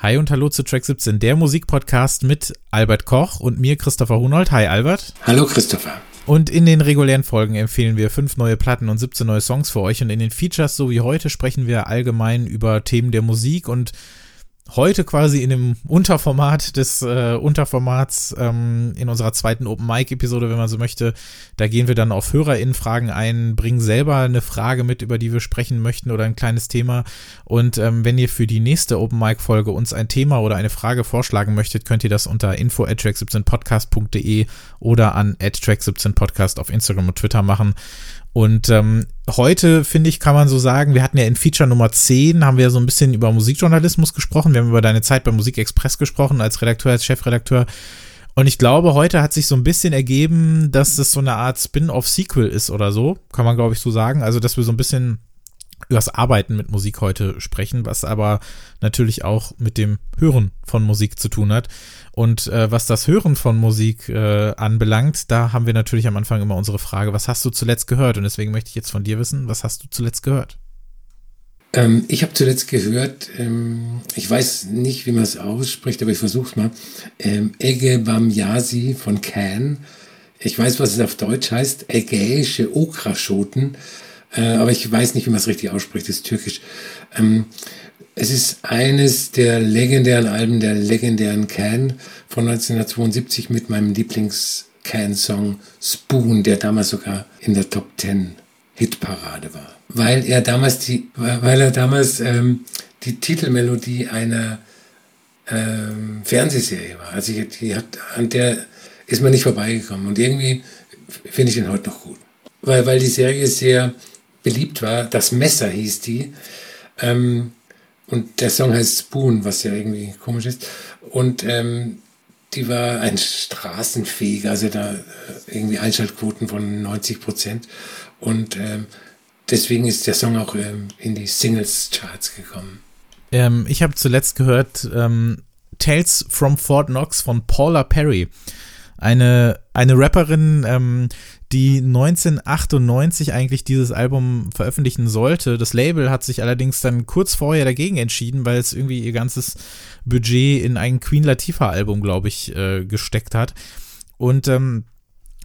Hi und hallo zu Track 17, der Musikpodcast mit Albert Koch und mir Christopher Hunold. Hi Albert. Hallo Christopher. Und in den regulären Folgen empfehlen wir fünf neue Platten und 17 neue Songs für euch. Und in den Features, so wie heute, sprechen wir allgemein über Themen der Musik und heute quasi in dem Unterformat des äh, Unterformats ähm, in unserer zweiten Open Mic Episode, wenn man so möchte. Da gehen wir dann auf HörerInnen-Fragen ein, bringen selber eine Frage mit, über die wir sprechen möchten oder ein kleines Thema. Und ähm, wenn ihr für die nächste Open Mic Folge uns ein Thema oder eine Frage vorschlagen möchtet, könnt ihr das unter info at track17podcast.de oder an at track17podcast auf Instagram und Twitter machen. Und ähm, heute, finde ich, kann man so sagen, wir hatten ja in Feature Nummer 10, haben wir so ein bisschen über Musikjournalismus gesprochen. Wir haben über deine Zeit bei Musikexpress gesprochen, als Redakteur, als Chefredakteur. Und ich glaube, heute hat sich so ein bisschen ergeben, dass das so eine Art Spin-off-Sequel ist oder so. Kann man, glaube ich, so sagen. Also, dass wir so ein bisschen übers Arbeiten mit Musik heute sprechen, was aber natürlich auch mit dem Hören von Musik zu tun hat. Und äh, was das Hören von Musik äh, anbelangt, da haben wir natürlich am Anfang immer unsere Frage, was hast du zuletzt gehört? Und deswegen möchte ich jetzt von dir wissen, was hast du zuletzt gehört? Ähm, ich habe zuletzt gehört, ähm, ich weiß nicht, wie man es ausspricht, aber ich versuche es mal, ähm, Ege Bamyasi von Can. Ich weiß, was es auf Deutsch heißt, ägäische Okraschoten. Äh, aber ich weiß nicht, wie man es richtig ausspricht, das ist türkisch. Ähm, es ist eines der legendären Alben der legendären Can von 1972 mit meinem Lieblings-Can-Song Spoon, der damals sogar in der Top 10 Hitparade war. Weil er damals die, weil er damals ähm, die Titelmelodie einer ähm, Fernsehserie war. Also die, die hat, an der ist man nicht vorbeigekommen. Und irgendwie finde ich ihn heute noch gut. Weil, weil die Serie sehr beliebt war. Das Messer hieß die. Ähm, und der Song heißt Spoon, was ja irgendwie komisch ist. Und ähm, die war ein Straßenfeger, also da äh, irgendwie Einschaltquoten von 90 Prozent. Und ähm, deswegen ist der Song auch ähm, in die Singles-Charts gekommen. Ähm, ich habe zuletzt gehört ähm, Tales from Fort Knox von Paula Perry. Eine, eine Rapperin, ähm, die 1998 eigentlich dieses Album veröffentlichen sollte. Das Label hat sich allerdings dann kurz vorher dagegen entschieden, weil es irgendwie ihr ganzes Budget in ein Queen Latifah Album, glaube ich, äh, gesteckt hat. Und ähm,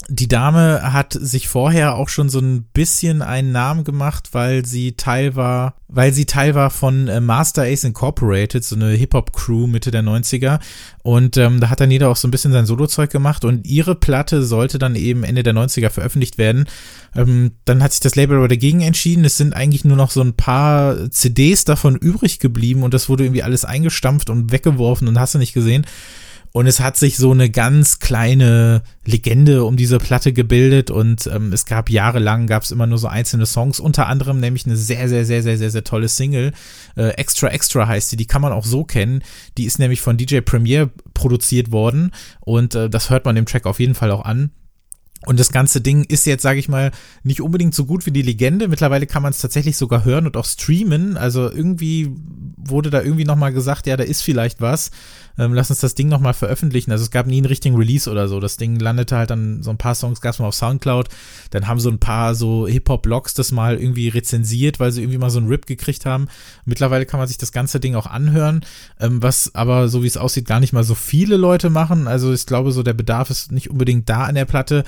die Dame hat sich vorher auch schon so ein bisschen einen Namen gemacht, weil sie Teil war, weil sie Teil war von äh, Master Ace Incorporated, so eine Hip-Hop-Crew Mitte der 90er. Und ähm, da hat dann jeder auch so ein bisschen sein Solo-Zeug gemacht und ihre Platte sollte dann eben Ende der 90er veröffentlicht werden. Ähm, dann hat sich das Label aber dagegen entschieden. Es sind eigentlich nur noch so ein paar CDs davon übrig geblieben und das wurde irgendwie alles eingestampft und weggeworfen und hast du nicht gesehen. Und es hat sich so eine ganz kleine Legende um diese Platte gebildet und ähm, es gab jahrelang, gab es immer nur so einzelne Songs, unter anderem nämlich eine sehr, sehr, sehr, sehr, sehr, sehr tolle Single. Äh, Extra Extra heißt sie, die kann man auch so kennen. Die ist nämlich von DJ Premier produziert worden und äh, das hört man dem Track auf jeden Fall auch an. Und das ganze Ding ist jetzt, sage ich mal, nicht unbedingt so gut wie die Legende. Mittlerweile kann man es tatsächlich sogar hören und auch streamen. Also irgendwie wurde da irgendwie nochmal gesagt, ja, da ist vielleicht was ähm, lass uns das Ding nochmal veröffentlichen. Also es gab nie einen richtigen Release oder so. Das Ding landete halt dann, so ein paar Songs gab es mal auf Soundcloud. Dann haben so ein paar so Hip-Hop-Blogs das mal irgendwie rezensiert, weil sie irgendwie mal so einen Rip gekriegt haben. Mittlerweile kann man sich das ganze Ding auch anhören, ähm, was aber, so wie es aussieht, gar nicht mal so viele Leute machen. Also ich glaube, so der Bedarf ist nicht unbedingt da an der Platte.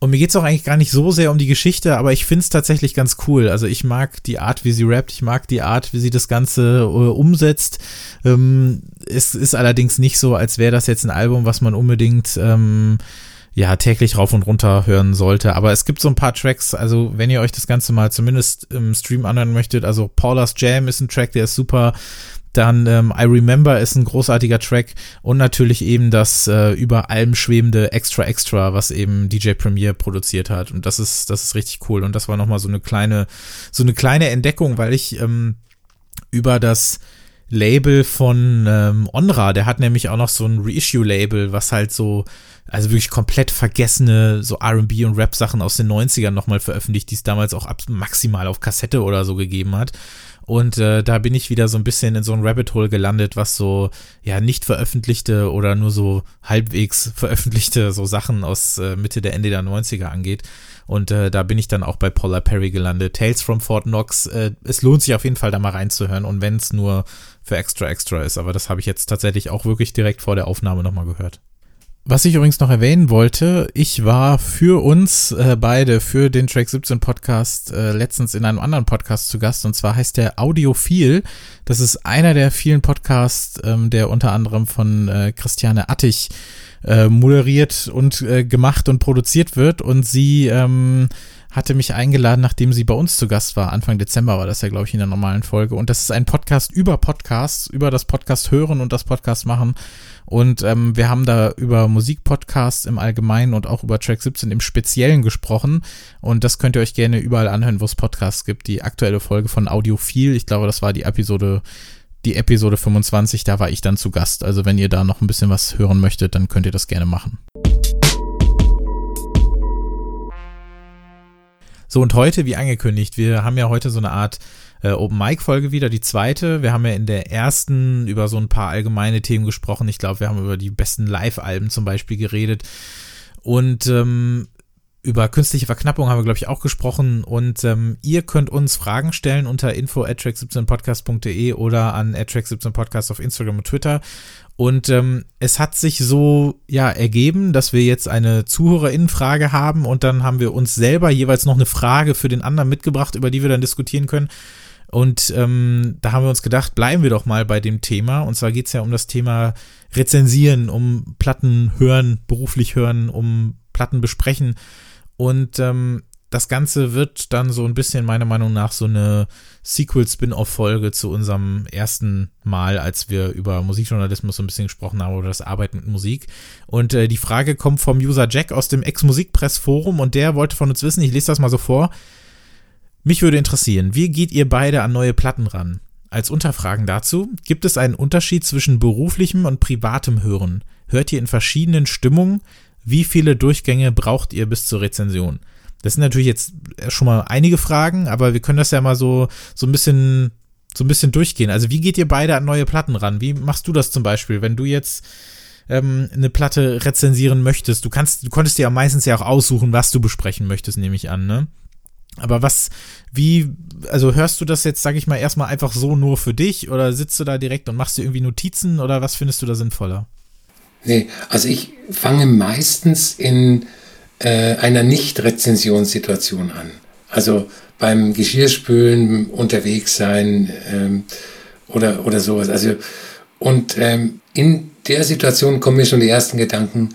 Und mir geht's auch eigentlich gar nicht so sehr um die Geschichte, aber ich find's tatsächlich ganz cool. Also ich mag die Art, wie sie rappt, ich mag die Art, wie sie das Ganze äh, umsetzt. Ähm, es ist allerdings nicht so, als wäre das jetzt ein Album, was man unbedingt ähm, ja täglich rauf und runter hören sollte. Aber es gibt so ein paar Tracks, also wenn ihr euch das Ganze mal zumindest im Stream anhören möchtet, also Paula's Jam ist ein Track, der ist super. Dann ähm, I Remember ist ein großartiger Track und natürlich eben das äh, über allem schwebende Extra Extra, was eben DJ Premier produziert hat. Und das ist, das ist richtig cool. Und das war nochmal so eine kleine, so eine kleine Entdeckung, weil ich ähm, über das Label von ähm, Onra, der hat nämlich auch noch so ein Reissue-Label, was halt so, also wirklich komplett vergessene so RB und Rap-Sachen aus den 90ern nochmal veröffentlicht, die es damals auch ab, maximal auf Kassette oder so gegeben hat. Und äh, da bin ich wieder so ein bisschen in so ein Rabbit Hole gelandet, was so ja nicht veröffentlichte oder nur so halbwegs veröffentlichte so Sachen aus äh, Mitte der Ende der 90er angeht. Und äh, da bin ich dann auch bei Paula Perry gelandet. Tales from Fort Knox. Äh, es lohnt sich auf jeden Fall da mal reinzuhören. Und wenn es nur für extra extra ist. Aber das habe ich jetzt tatsächlich auch wirklich direkt vor der Aufnahme nochmal gehört. Was ich übrigens noch erwähnen wollte, ich war für uns äh, beide, für den Track 17 Podcast, äh, letztens in einem anderen Podcast zu Gast und zwar heißt der Audiophil. Das ist einer der vielen Podcasts, ähm, der unter anderem von äh, Christiane Attich äh, moderiert und äh, gemacht und produziert wird und sie ähm, hatte mich eingeladen, nachdem sie bei uns zu Gast war. Anfang Dezember war das ja, glaube ich, in der normalen Folge. Und das ist ein Podcast über Podcasts, über das Podcast hören und das Podcast machen. Und ähm, wir haben da über Musikpodcasts im Allgemeinen und auch über Track 17 im Speziellen gesprochen. Und das könnt ihr euch gerne überall anhören, wo es Podcasts gibt. Die aktuelle Folge von Audiophil, ich glaube, das war die Episode die Episode 25, da war ich dann zu Gast. Also wenn ihr da noch ein bisschen was hören möchtet, dann könnt ihr das gerne machen. So, und heute, wie angekündigt, wir haben ja heute so eine Art äh, Open Mic Folge wieder, die zweite. Wir haben ja in der ersten über so ein paar allgemeine Themen gesprochen. Ich glaube, wir haben über die besten Live-Alben zum Beispiel geredet. Und ähm, über künstliche Verknappung haben wir, glaube ich, auch gesprochen. Und ähm, ihr könnt uns Fragen stellen unter info at track17podcast.de oder an track17podcast auf Instagram und Twitter. Und ähm, es hat sich so ja ergeben, dass wir jetzt eine Zuhörerinnenfrage haben und dann haben wir uns selber jeweils noch eine Frage für den anderen mitgebracht, über die wir dann diskutieren können. Und ähm, da haben wir uns gedacht, bleiben wir doch mal bei dem Thema. Und zwar geht's ja um das Thema Rezensieren, um Platten hören, beruflich hören, um Platten besprechen. Und ähm, das Ganze wird dann so ein bisschen meiner Meinung nach so eine Sequel-Spin-Off-Folge zu unserem ersten Mal, als wir über Musikjournalismus so ein bisschen gesprochen haben oder das Arbeiten mit Musik. Und äh, die Frage kommt vom User Jack aus dem Ex-Musikpress-Forum und der wollte von uns wissen, ich lese das mal so vor. Mich würde interessieren, wie geht ihr beide an neue Platten ran? Als Unterfragen dazu, gibt es einen Unterschied zwischen beruflichem und privatem Hören? Hört ihr in verschiedenen Stimmungen? Wie viele Durchgänge braucht ihr bis zur Rezension? Das sind natürlich jetzt schon mal einige Fragen, aber wir können das ja mal so, so ein bisschen, so ein bisschen durchgehen. Also wie geht ihr beide an neue Platten ran? Wie machst du das zum Beispiel, wenn du jetzt ähm, eine Platte rezensieren möchtest? Du kannst, du konntest dir ja meistens ja auch aussuchen, was du besprechen möchtest, nehme ich an, ne? Aber was, wie, also hörst du das jetzt, sag ich mal, erstmal einfach so nur für dich oder sitzt du da direkt und machst dir irgendwie Notizen oder was findest du da sinnvoller? Nee, also ich fange meistens in äh, einer Nicht-Rezensionssituation an. Also beim Geschirrspülen unterwegs sein ähm, oder, oder sowas. Also, und ähm, in der Situation kommen mir schon die ersten Gedanken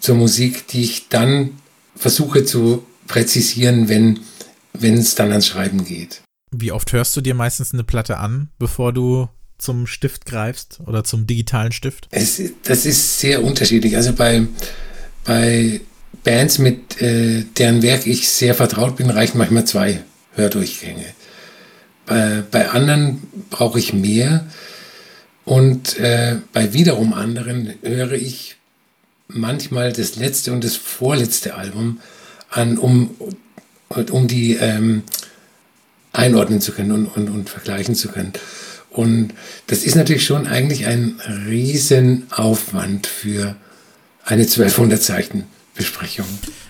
zur Musik, die ich dann versuche zu präzisieren, wenn es dann ans Schreiben geht. Wie oft hörst du dir meistens eine Platte an, bevor du zum Stift greifst oder zum digitalen Stift? Es, das ist sehr unterschiedlich. Also bei, bei Bands, mit äh, deren Werk ich sehr vertraut bin, reichen manchmal zwei Hördurchgänge. Bei, bei anderen brauche ich mehr und äh, bei wiederum anderen höre ich manchmal das letzte und das vorletzte Album an, um, um die ähm, einordnen zu können und, und, und vergleichen zu können. Und das ist natürlich schon eigentlich ein Riesenaufwand für eine 1200 Zeichen Besprechung.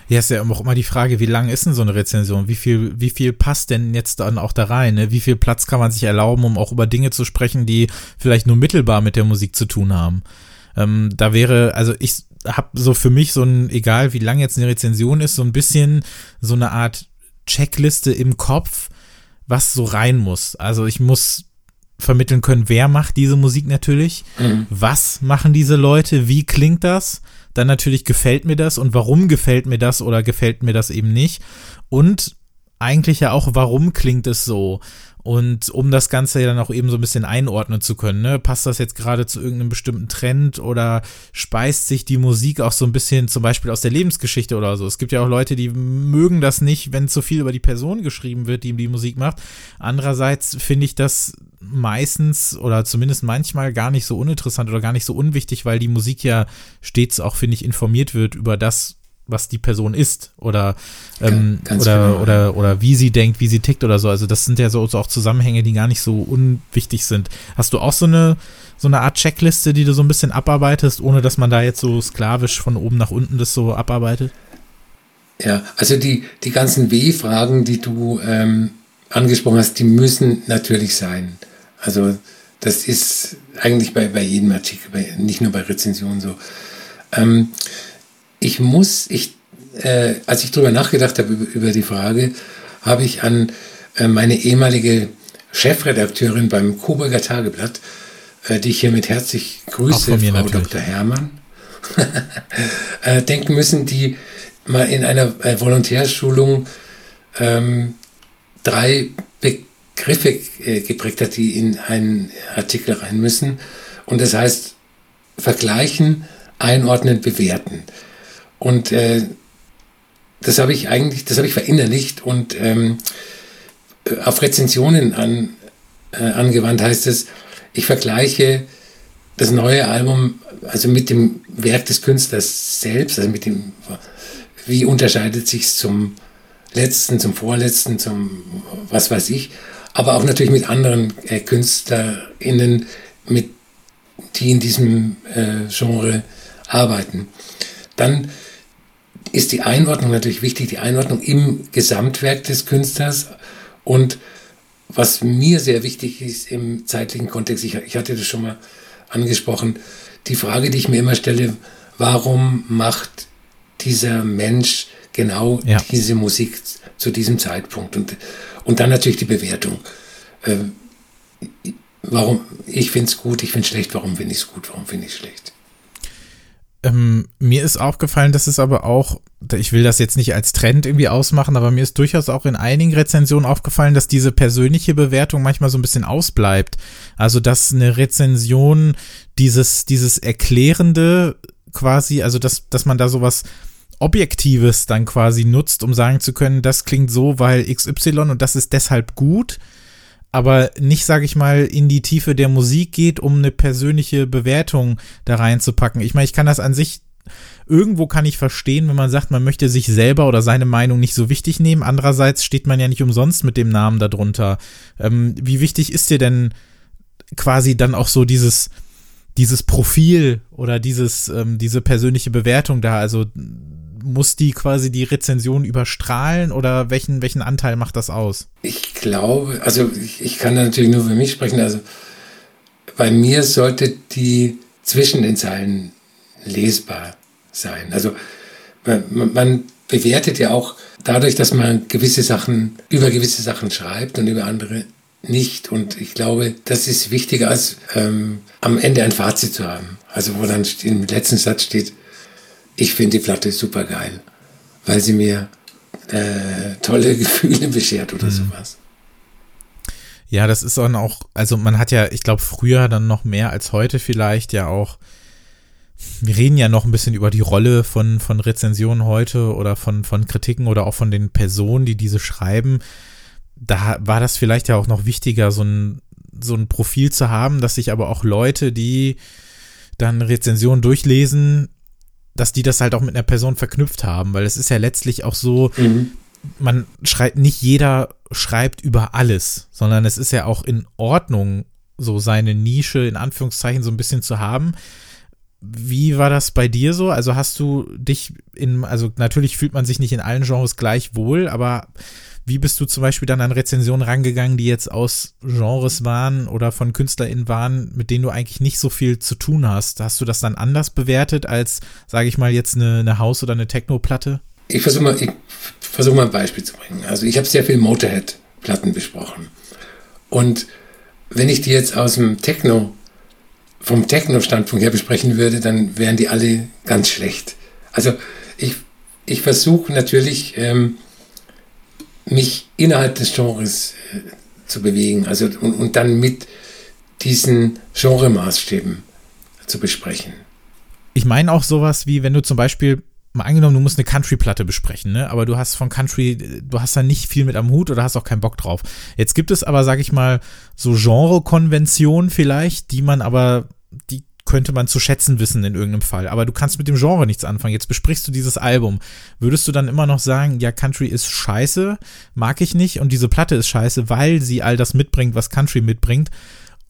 Ja, ist ja auch immer die Frage, wie lang ist denn so eine Rezension? Wie viel, wie viel passt denn jetzt dann auch da rein? Ne? Wie viel Platz kann man sich erlauben, um auch über Dinge zu sprechen, die vielleicht nur mittelbar mit der Musik zu tun haben? Ähm, da wäre, also ich habe so für mich so ein, egal wie lang jetzt eine Rezension ist, so ein bisschen so eine Art Checkliste im Kopf, was so rein muss. Also ich muss vermitteln können, wer macht diese Musik natürlich, mhm. was machen diese Leute, wie klingt das, dann natürlich gefällt mir das und warum gefällt mir das oder gefällt mir das eben nicht und eigentlich ja auch, warum klingt es so? Und um das Ganze ja dann auch eben so ein bisschen einordnen zu können, ne? passt das jetzt gerade zu irgendeinem bestimmten Trend oder speist sich die Musik auch so ein bisschen zum Beispiel aus der Lebensgeschichte oder so? Es gibt ja auch Leute, die mögen das nicht, wenn zu viel über die Person geschrieben wird, die die Musik macht. Andererseits finde ich das meistens oder zumindest manchmal gar nicht so uninteressant oder gar nicht so unwichtig, weil die Musik ja stets auch, finde ich, informiert wird über das, was die Person ist oder ähm, oder genau. oder oder wie sie denkt, wie sie tickt oder so. Also das sind ja so, so, auch Zusammenhänge, die gar nicht so unwichtig sind. Hast du auch so eine so eine Art Checkliste, die du so ein bisschen abarbeitest, ohne dass man da jetzt so sklavisch von oben nach unten das so abarbeitet? Ja, also die, die ganzen W-Fragen, die du ähm, angesprochen hast, die müssen natürlich sein. Also das ist eigentlich bei, bei jedem Artikel, bei, nicht nur bei Rezensionen so. Ähm, ich muss, ich, äh, als ich darüber nachgedacht habe über, die Frage, habe ich an äh, meine ehemalige Chefredakteurin beim Coburger Tageblatt, äh, die ich hiermit herzlich grüße, Frau natürlich. Dr. Herrmann, äh, denken müssen, die mal in einer äh, Volontärschulung ähm, drei Begriffe äh, geprägt hat, die in einen Artikel rein müssen. Und das heißt vergleichen, einordnen, bewerten. Und äh, das habe ich eigentlich, das habe ich verinnerlicht und ähm, auf Rezensionen an, äh, angewandt heißt es, ich vergleiche das neue Album also mit dem Werk des Künstlers selbst, also mit dem, wie unterscheidet sich zum letzten, zum vorletzten, zum was weiß ich, aber auch natürlich mit anderen äh, KünstlerInnen, mit, die in diesem äh, Genre arbeiten. Dann ist die Einordnung natürlich wichtig, die Einordnung im Gesamtwerk des Künstlers und was mir sehr wichtig ist im zeitlichen Kontext, ich, ich hatte das schon mal angesprochen, die Frage, die ich mir immer stelle, warum macht dieser Mensch genau ja. diese Musik zu diesem Zeitpunkt? Und, und dann natürlich die Bewertung. Äh, warum, ich finde es gut, ich finde es schlecht, warum finde ich es gut, warum finde ich es schlecht? Ähm, mir ist aufgefallen, dass es aber auch, ich will das jetzt nicht als Trend irgendwie ausmachen, aber mir ist durchaus auch in einigen Rezensionen aufgefallen, dass diese persönliche Bewertung manchmal so ein bisschen ausbleibt. Also, dass eine Rezension dieses, dieses Erklärende quasi, also dass, dass man da sowas Objektives dann quasi nutzt, um sagen zu können, das klingt so, weil XY und das ist deshalb gut aber nicht, sage ich mal, in die Tiefe der Musik geht, um eine persönliche Bewertung da reinzupacken. Ich meine, ich kann das an sich irgendwo kann ich verstehen, wenn man sagt, man möchte sich selber oder seine Meinung nicht so wichtig nehmen. Andererseits steht man ja nicht umsonst mit dem Namen darunter. Ähm, wie wichtig ist dir denn quasi dann auch so dieses, dieses Profil oder dieses, ähm, diese persönliche Bewertung da? Also muss die quasi die Rezension überstrahlen oder welchen, welchen Anteil macht das aus? Ich glaube, also ich, ich kann natürlich nur für mich sprechen, also bei mir sollte die zwischen den Zeilen lesbar sein. Also man, man bewertet ja auch dadurch, dass man gewisse Sachen über gewisse Sachen schreibt und über andere nicht. Und ich glaube, das ist wichtiger als ähm, am Ende ein Fazit zu haben. Also wo dann im letzten Satz steht, ich finde die Platte super geil, weil sie mir äh, tolle Gefühle beschert oder mhm. sowas. Ja, das ist dann auch, also man hat ja, ich glaube, früher dann noch mehr als heute vielleicht ja auch, wir reden ja noch ein bisschen über die Rolle von, von Rezensionen heute oder von, von Kritiken oder auch von den Personen, die diese schreiben. Da war das vielleicht ja auch noch wichtiger, so ein, so ein Profil zu haben, dass sich aber auch Leute, die dann Rezensionen durchlesen, dass die das halt auch mit einer Person verknüpft haben, weil es ist ja letztlich auch so, mhm. man schreibt, nicht jeder schreibt über alles, sondern es ist ja auch in Ordnung, so seine Nische in Anführungszeichen so ein bisschen zu haben. Wie war das bei dir so? Also hast du dich in, also natürlich fühlt man sich nicht in allen Genres gleich wohl, aber wie bist du zum Beispiel dann an Rezensionen rangegangen, die jetzt aus Genres waren oder von KünstlerInnen waren, mit denen du eigentlich nicht so viel zu tun hast? Hast du das dann anders bewertet als, sage ich mal, jetzt eine, eine Haus- oder eine Techno-Platte? Ich versuche mal, ich versuche mal ein Beispiel zu bringen. Also ich habe sehr viel Motorhead-Platten besprochen. Und wenn ich die jetzt aus dem Techno, vom Techno-Standpunkt her besprechen würde, dann wären die alle ganz schlecht. Also ich, ich versuche natürlich, ähm, mich innerhalb des Genres äh, zu bewegen also, und, und dann mit diesen Genremaßstäben zu besprechen. Ich meine auch sowas wie, wenn du zum Beispiel mal angenommen, du musst eine Country-Platte besprechen, ne? Aber du hast von Country, du hast da nicht viel mit am Hut oder hast auch keinen Bock drauf. Jetzt gibt es aber, sag ich mal, so Genre-Konventionen vielleicht, die man aber, die könnte man zu schätzen wissen in irgendeinem Fall. Aber du kannst mit dem Genre nichts anfangen. Jetzt besprichst du dieses Album. Würdest du dann immer noch sagen, ja, Country ist scheiße, mag ich nicht und diese Platte ist scheiße, weil sie all das mitbringt, was Country mitbringt?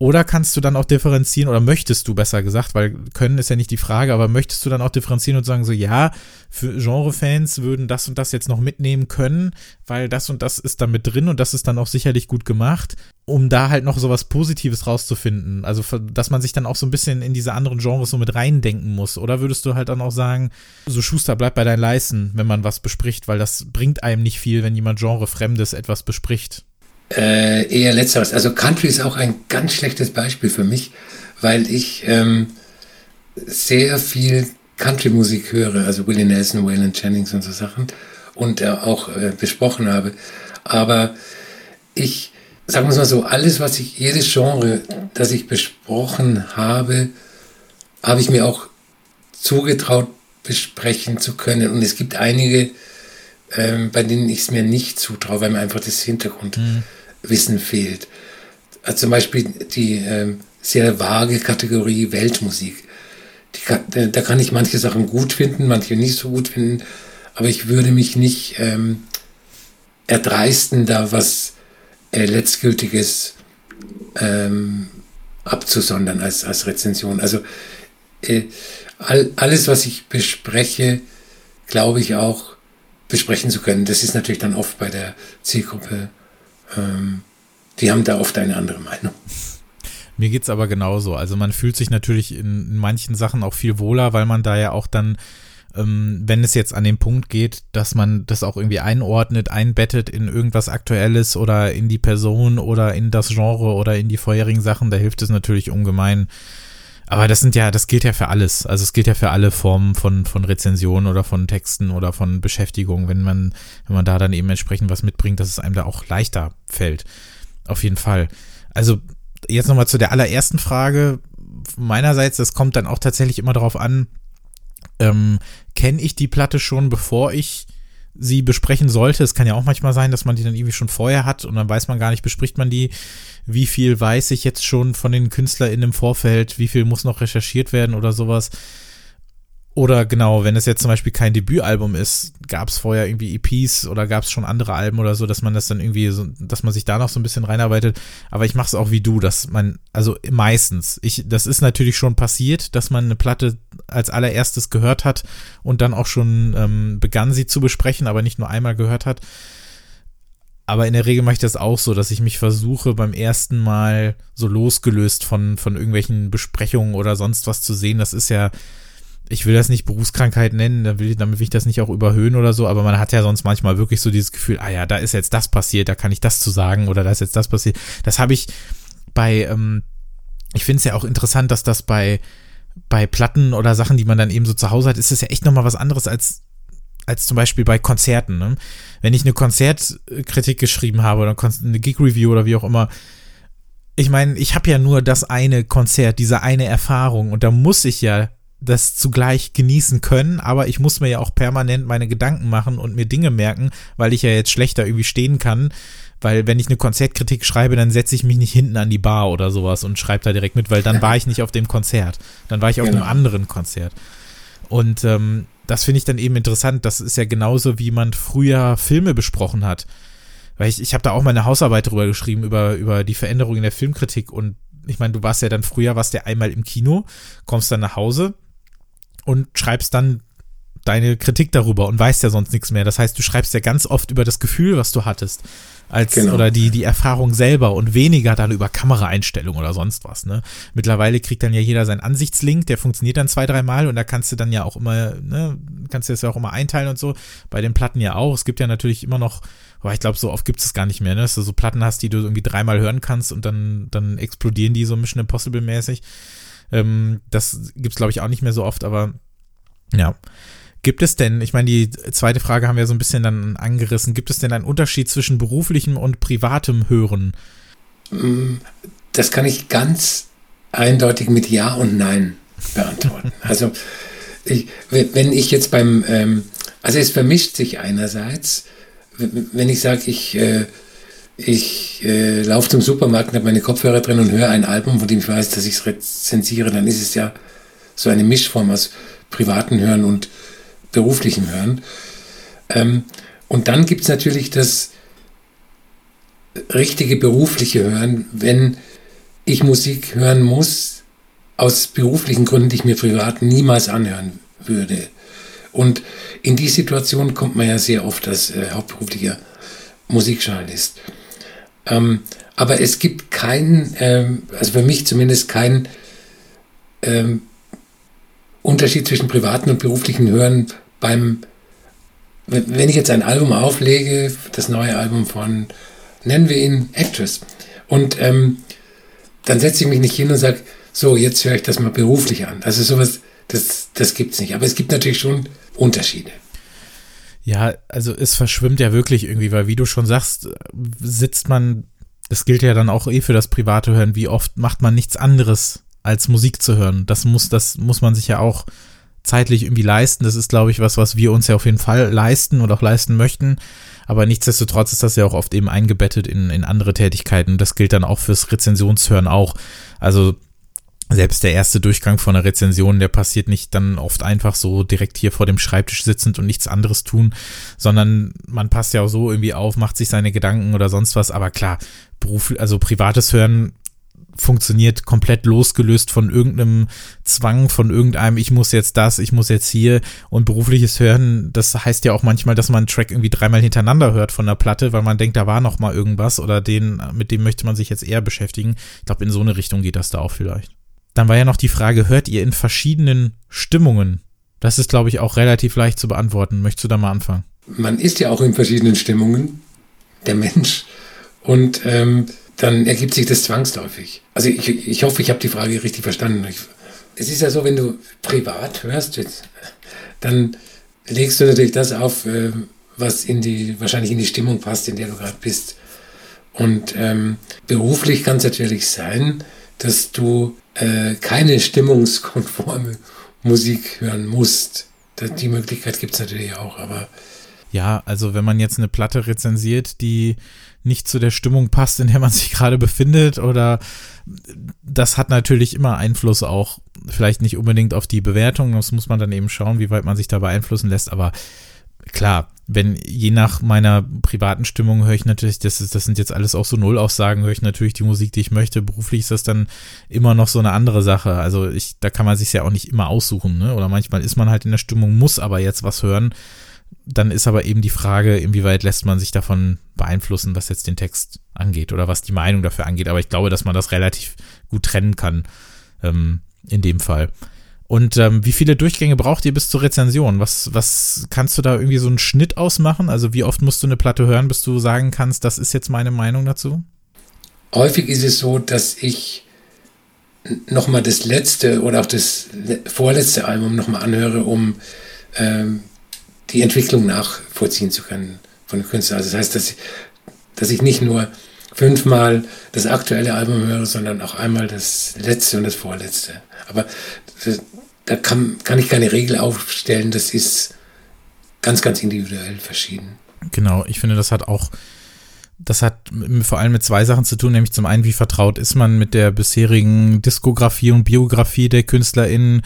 Oder kannst du dann auch differenzieren, oder möchtest du besser gesagt, weil können ist ja nicht die Frage, aber möchtest du dann auch differenzieren und sagen so, ja, für Genrefans würden das und das jetzt noch mitnehmen können, weil das und das ist da mit drin und das ist dann auch sicherlich gut gemacht, um da halt noch sowas Positives rauszufinden. Also, dass man sich dann auch so ein bisschen in diese anderen Genres so mit reindenken muss. Oder würdest du halt dann auch sagen, so Schuster, bleib bei deinen Leisten, wenn man was bespricht, weil das bringt einem nicht viel, wenn jemand Genrefremdes etwas bespricht. Äh, eher letzteres. Also Country ist auch ein ganz schlechtes Beispiel für mich, weil ich ähm, sehr viel Country-Musik höre, also Willie Nelson, Waylon Jennings und so Sachen und äh, auch äh, besprochen habe. Aber ich, sagen wir es mal so, alles, was ich, jedes Genre, das ich besprochen habe, habe ich mir auch zugetraut, besprechen zu können. Und es gibt einige, ähm, bei denen ich es mir nicht zutraue, weil mir einfach das Hintergrund mhm. Wissen fehlt. Also zum Beispiel die äh, sehr vage Kategorie Weltmusik. Kann, da kann ich manche Sachen gut finden, manche nicht so gut finden, aber ich würde mich nicht ähm, erdreisten, da was äh, letztgültiges ähm, abzusondern als, als Rezension. Also äh, all, alles, was ich bespreche, glaube ich auch besprechen zu können. Das ist natürlich dann oft bei der Zielgruppe ähm, die haben da oft eine andere Meinung. Mir geht es aber genauso. Also man fühlt sich natürlich in, manchen Sachen auch viel wohler, weil man da ja auch dann, ähm, wenn es jetzt an den Punkt geht, dass man das auch irgendwie einordnet, einbettet in irgendwas Aktuelles oder in die Person oder in das Genre oder in die vorherigen Sachen, da hilft es natürlich ungemein. Aber das sind ja, das gilt ja für alles. Also es gilt ja für alle Formen von, von Rezensionen oder von Texten oder von Beschäftigung, wenn man, wenn man da dann eben entsprechend was mitbringt, dass es einem da auch leichter fällt. Auf jeden Fall. Also jetzt nochmal zu der allerersten Frage. Meinerseits, das kommt dann auch tatsächlich immer darauf an, ähm, kenne ich die Platte schon, bevor ich sie besprechen sollte. Es kann ja auch manchmal sein, dass man die dann irgendwie schon vorher hat und dann weiß man gar nicht, bespricht man die. Wie viel weiß ich jetzt schon von den KünstlerInnen im Vorfeld? Wie viel muss noch recherchiert werden oder sowas? Oder genau, wenn es jetzt zum Beispiel kein Debütalbum ist, gab es vorher irgendwie EPs oder gab es schon andere Alben oder so, dass man das dann irgendwie so, dass man sich da noch so ein bisschen reinarbeitet. Aber ich mache es auch wie du, dass man, also meistens, ich, das ist natürlich schon passiert, dass man eine Platte als allererstes gehört hat und dann auch schon ähm, begann, sie zu besprechen, aber nicht nur einmal gehört hat. Aber in der Regel mache ich das auch so, dass ich mich versuche, beim ersten Mal so losgelöst von, von irgendwelchen Besprechungen oder sonst was zu sehen. Das ist ja, ich will das nicht Berufskrankheit nennen, damit will, damit will ich das nicht auch überhöhen oder so, aber man hat ja sonst manchmal wirklich so dieses Gefühl, ah ja, da ist jetzt das passiert, da kann ich das zu sagen oder da ist jetzt das passiert. Das habe ich bei, ähm, ich finde es ja auch interessant, dass das bei, bei Platten oder Sachen, die man dann eben so zu Hause hat, ist es ja echt nochmal was anderes als, als zum Beispiel bei Konzerten. Ne? Wenn ich eine Konzertkritik geschrieben habe oder eine Gig-Review oder wie auch immer, ich meine, ich habe ja nur das eine Konzert, diese eine Erfahrung und da muss ich ja das zugleich genießen können, aber ich muss mir ja auch permanent meine Gedanken machen und mir Dinge merken, weil ich ja jetzt schlechter irgendwie stehen kann. Weil wenn ich eine Konzertkritik schreibe, dann setze ich mich nicht hinten an die Bar oder sowas und schreibe da direkt mit, weil dann war ich nicht auf dem Konzert. Dann war ich auf genau. einem anderen Konzert. Und ähm, das finde ich dann eben interessant. Das ist ja genauso, wie man früher Filme besprochen hat. Weil ich, ich habe da auch meine Hausarbeit drüber geschrieben, über, über die Veränderung in der Filmkritik. Und ich meine, du warst ja dann früher, warst ja einmal im Kino, kommst dann nach Hause, und schreibst dann deine Kritik darüber und weißt ja sonst nichts mehr. Das heißt, du schreibst ja ganz oft über das Gefühl, was du hattest, als genau. oder die die Erfahrung selber und weniger dann über Kameraeinstellung oder sonst was. Ne? Mittlerweile kriegt dann ja jeder seinen Ansichtslink, der funktioniert dann zwei drei Mal und da kannst du dann ja auch immer, ne, kannst du das ja auch immer einteilen und so. Bei den Platten ja auch. Es gibt ja natürlich immer noch, aber ich glaube, so oft gibt es gar nicht mehr, ne? dass du so Platten hast, die du irgendwie dreimal hören kannst und dann dann explodieren die so Mission Impossible mäßig. Ähm, das gibt's glaube ich auch nicht mehr so oft, aber ja. Gibt es denn, ich meine, die zweite Frage haben wir so ein bisschen dann angerissen, gibt es denn einen Unterschied zwischen beruflichem und privatem Hören? Mm, das kann ich ganz eindeutig mit Ja und Nein beantworten. also, ich, wenn ich jetzt beim, ähm, also es vermischt sich einerseits, wenn ich sage, ich äh, ich äh, laufe zum Supermarkt und habe meine Kopfhörer drin und höre ein Album, von dem ich weiß, dass ich es rezensiere, dann ist es ja so eine Mischform aus privaten Hören und beruflichem Hören. Ähm, und dann gibt es natürlich das richtige berufliche Hören, wenn ich Musik hören muss, aus beruflichen Gründen, die ich mir privat niemals anhören würde. Und in die Situation kommt man ja sehr oft als äh, hauptberuflicher Musikjournalist. Ähm, aber es gibt keinen, ähm, also für mich zumindest keinen ähm, Unterschied zwischen privaten und beruflichen Hören beim, wenn ich jetzt ein Album auflege, das neue Album von, nennen wir ihn Actress, und ähm, dann setze ich mich nicht hin und sage, so, jetzt höre ich das mal beruflich an. Also sowas, das, das gibt es nicht. Aber es gibt natürlich schon Unterschiede. Ja, also es verschwimmt ja wirklich irgendwie, weil wie du schon sagst, sitzt man, das gilt ja dann auch eh für das private Hören, wie oft macht man nichts anderes als Musik zu hören. Das muss, das muss man sich ja auch zeitlich irgendwie leisten. Das ist, glaube ich, was, was wir uns ja auf jeden Fall leisten und auch leisten möchten. Aber nichtsdestotrotz ist das ja auch oft eben eingebettet in, in andere Tätigkeiten. Das gilt dann auch fürs Rezensionshören auch. Also selbst der erste Durchgang von einer Rezension, der passiert nicht dann oft einfach so direkt hier vor dem Schreibtisch sitzend und nichts anderes tun, sondern man passt ja auch so irgendwie auf, macht sich seine Gedanken oder sonst was. Aber klar, Beruf, also privates Hören funktioniert komplett losgelöst von irgendeinem Zwang, von irgendeinem, ich muss jetzt das, ich muss jetzt hier und berufliches Hören, das heißt ja auch manchmal, dass man einen Track irgendwie dreimal hintereinander hört von der Platte, weil man denkt, da war noch mal irgendwas oder den, mit dem möchte man sich jetzt eher beschäftigen. Ich glaube, in so eine Richtung geht das da auch vielleicht. Dann war ja noch die Frage, hört ihr in verschiedenen Stimmungen? Das ist, glaube ich, auch relativ leicht zu beantworten. Möchtest du da mal anfangen? Man ist ja auch in verschiedenen Stimmungen, der Mensch. Und ähm, dann ergibt sich das zwangsläufig. Also ich, ich hoffe, ich habe die Frage richtig verstanden. Ich, es ist ja so, wenn du privat hörst, dann legst du natürlich das auf, äh, was in die, wahrscheinlich in die Stimmung passt, in der du gerade bist. Und ähm, beruflich kann es natürlich sein, dass du äh, keine stimmungskonforme Musik hören musst. Die Möglichkeit gibt es natürlich auch, aber. Ja, also wenn man jetzt eine Platte rezensiert, die nicht zu der Stimmung passt, in der man sich gerade befindet oder das hat natürlich immer Einfluss auch, vielleicht nicht unbedingt auf die Bewertung, das muss man dann eben schauen, wie weit man sich da beeinflussen lässt, aber klar, wenn je nach meiner privaten Stimmung höre ich natürlich, das, ist, das sind jetzt alles auch so Nullaussagen, höre ich natürlich die Musik, die ich möchte. Beruflich ist das dann immer noch so eine andere Sache. Also ich, da kann man sich ja auch nicht immer aussuchen, ne? Oder manchmal ist man halt in der Stimmung, muss aber jetzt was hören. Dann ist aber eben die Frage, inwieweit lässt man sich davon beeinflussen, was jetzt den Text angeht oder was die Meinung dafür angeht. Aber ich glaube, dass man das relativ gut trennen kann ähm, in dem Fall. Und ähm, wie viele Durchgänge braucht ihr bis zur Rezension? Was, was kannst du da irgendwie so einen Schnitt ausmachen? Also wie oft musst du eine Platte hören, bis du sagen kannst, das ist jetzt meine Meinung dazu? Häufig ist es so, dass ich nochmal das letzte oder auch das vorletzte Album nochmal anhöre, um ähm, die Entwicklung nachvollziehen zu können von dem Künstler. Also das heißt, dass ich, dass ich nicht nur fünfmal das aktuelle Album höre, sondern auch einmal das letzte und das vorletzte. Aber da kann, kann ich keine Regel aufstellen. Das ist ganz, ganz individuell verschieden. Genau, ich finde, das hat auch, das hat vor allem mit zwei Sachen zu tun, nämlich zum einen, wie vertraut ist man mit der bisherigen Diskografie und Biografie der KünstlerInnen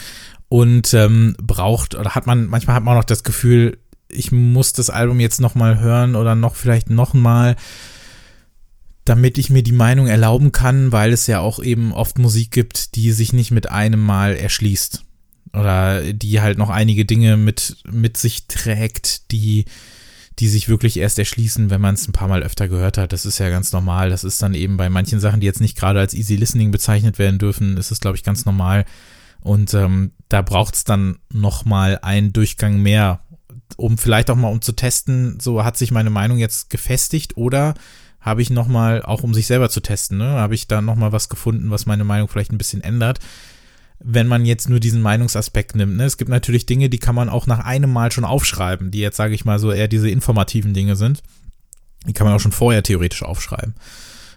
und ähm, braucht, oder hat man, manchmal hat man auch noch das Gefühl, ich muss das Album jetzt nochmal hören oder noch vielleicht nochmal, damit ich mir die Meinung erlauben kann, weil es ja auch eben oft Musik gibt, die sich nicht mit einem Mal erschließt oder die halt noch einige Dinge mit, mit sich trägt, die, die sich wirklich erst erschließen, wenn man es ein paar Mal öfter gehört hat. Das ist ja ganz normal. Das ist dann eben bei manchen Sachen, die jetzt nicht gerade als Easy Listening bezeichnet werden dürfen, ist es, glaube ich, ganz normal. Und ähm, da braucht es dann noch mal einen Durchgang mehr, um vielleicht auch mal um zu testen, so hat sich meine Meinung jetzt gefestigt oder habe ich noch mal, auch um sich selber zu testen, ne, habe ich da noch mal was gefunden, was meine Meinung vielleicht ein bisschen ändert wenn man jetzt nur diesen Meinungsaspekt nimmt. Ne? Es gibt natürlich Dinge, die kann man auch nach einem Mal schon aufschreiben, die jetzt, sage ich mal, so eher diese informativen Dinge sind. Die kann man auch schon vorher theoretisch aufschreiben.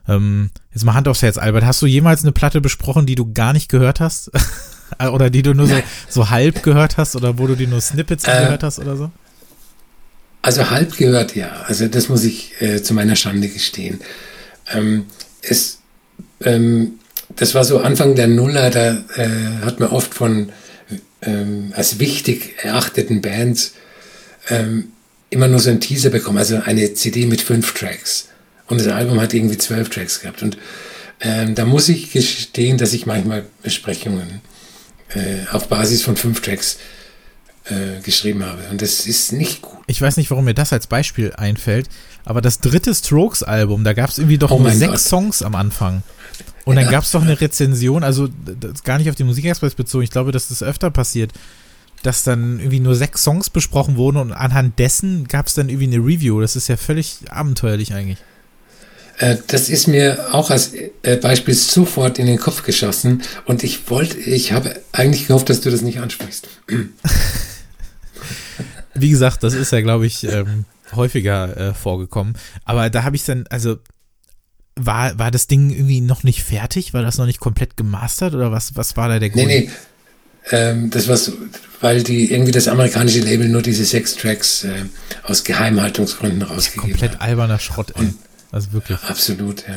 Ähm, jetzt mal Hand aufs Herz, Albert. Hast du jemals eine Platte besprochen, die du gar nicht gehört hast? oder die du nur so, so halb gehört hast? Oder wo du die nur Snippets äh, gehört hast oder so? Also halb gehört, ja. Also das muss ich äh, zu meiner Schande gestehen. Ähm, es, ähm, das war so Anfang der Nuller, da äh, hat man oft von ähm, als wichtig erachteten Bands ähm, immer nur so ein Teaser bekommen, also eine CD mit fünf Tracks. Und das Album hat irgendwie zwölf Tracks gehabt. Und Ähm, da muss ich gestehen, dass ich manchmal Besprechungen äh, auf Basis von fünf Tracks äh, geschrieben habe. Und das ist nicht gut. Ich weiß nicht, warum mir das als Beispiel einfällt, aber das dritte Strokes-Album, da gab es irgendwie doch oh nur sechs Gott. Songs am Anfang. Und dann gab es doch eine Rezension, also gar nicht auf die Musikexpress bezogen, ich glaube, dass das öfter passiert, dass dann irgendwie nur sechs Songs besprochen wurden und anhand dessen gab es dann irgendwie eine Review. Das ist ja völlig abenteuerlich eigentlich. Äh, das ist mir auch als äh, Beispiel sofort in den Kopf geschossen und ich wollte, ich habe eigentlich gehofft, dass du das nicht ansprichst. Wie gesagt, das ist ja, glaube ich, ähm, häufiger äh, vorgekommen. Aber da habe ich dann, also war, war das Ding irgendwie noch nicht fertig? War das noch nicht komplett gemastert oder was, was war da der Grund? Nee, nee. Ähm, das war so, weil die irgendwie das amerikanische Label nur diese sechs Tracks äh, aus Geheimhaltungsgründen rausgegeben Komplett hat. alberner Schrott, ey. also wirklich. Absolut, ja.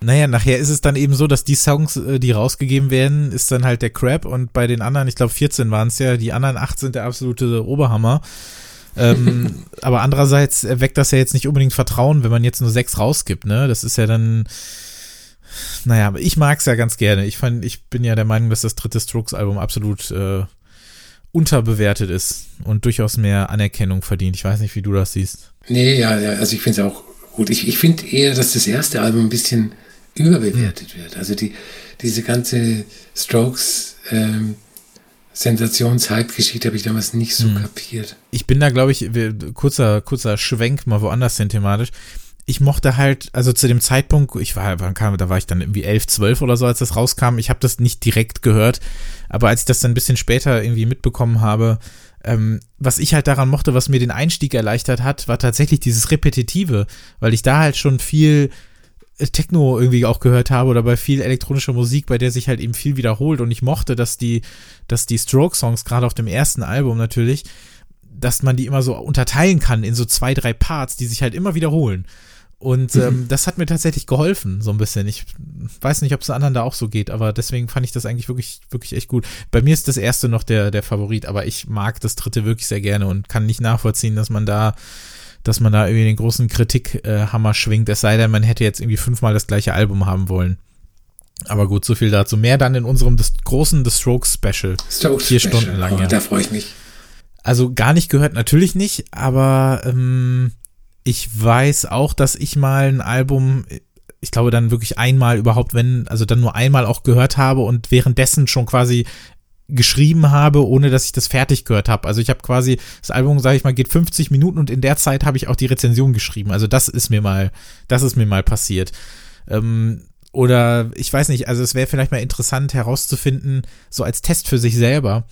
Naja, nachher ist es dann eben so, dass die Songs, äh, die rausgegeben werden, ist dann halt der Crap und bei den anderen, ich glaube 14 waren es ja, die anderen acht sind der absolute Oberhammer ähm, aber andererseits erweckt das ja jetzt nicht unbedingt Vertrauen, wenn man jetzt nur sechs rausgibt, ne? Das ist ja dann, naja, aber ich mag's ja ganz gerne. Ich fand, ich bin ja der Meinung, dass das dritte Strokes-Album absolut äh, unterbewertet ist und durchaus mehr Anerkennung verdient. Ich weiß nicht, wie du das siehst. Nee, ja, ja also ich finde es auch gut. Ich, ich finde eher, dass das erste Album ein bisschen überbewertet wird. Also die, diese ganze Strokes, ähm, Sensations-Hype-Geschichte habe ich damals nicht so hm. kapiert. Ich bin da, glaube ich, kurzer, kurzer Schwenk mal woanders hin thematisch. Ich mochte halt, also zu dem Zeitpunkt, ich war, wann kam, da war ich dann irgendwie elf, zwölf oder so, als das rauskam. Ich habe das nicht direkt gehört, aber als ich das dann ein bisschen später irgendwie mitbekommen habe, ähm, was ich halt daran mochte, was mir den Einstieg erleichtert hat, war tatsächlich dieses Repetitive, weil ich da halt schon viel Techno irgendwie auch gehört habe oder bei viel elektronischer Musik, bei der sich halt eben viel wiederholt und ich mochte, dass die, dass die Stroke-Songs, gerade auf dem ersten Album natürlich, dass man die immer so unterteilen kann in so zwei, drei Parts, die sich halt immer wiederholen. Und ähm, mhm. das hat mir tatsächlich geholfen, so ein bisschen. Ich weiß nicht, ob es anderen da auch so geht, aber deswegen fand ich das eigentlich wirklich, wirklich echt gut. Bei mir ist das erste noch der, der Favorit, aber ich mag das dritte wirklich sehr gerne und kann nicht nachvollziehen, dass man da dass man da irgendwie den großen Kritikhammer schwingt, es sei denn, man hätte jetzt irgendwie fünfmal das gleiche Album haben wollen. Aber gut, so viel dazu. Mehr dann in unserem großen The Strokes Special. Strokes Vier Special. Stunden lang. Oh, ja. Da freue ich mich. Also gar nicht gehört natürlich nicht, aber ähm, ich weiß auch, dass ich mal ein Album, ich glaube dann wirklich einmal überhaupt, wenn, also dann nur einmal auch gehört habe und währenddessen schon quasi geschrieben habe, ohne dass ich das fertig gehört habe. Also ich habe quasi, das Album, sage ich mal, geht 50 Minuten und in der Zeit habe ich auch die Rezension geschrieben. Also das ist mir mal, das ist mir mal passiert. Ähm, oder ich weiß nicht, also es wäre vielleicht mal interessant herauszufinden, so als Test für sich selber,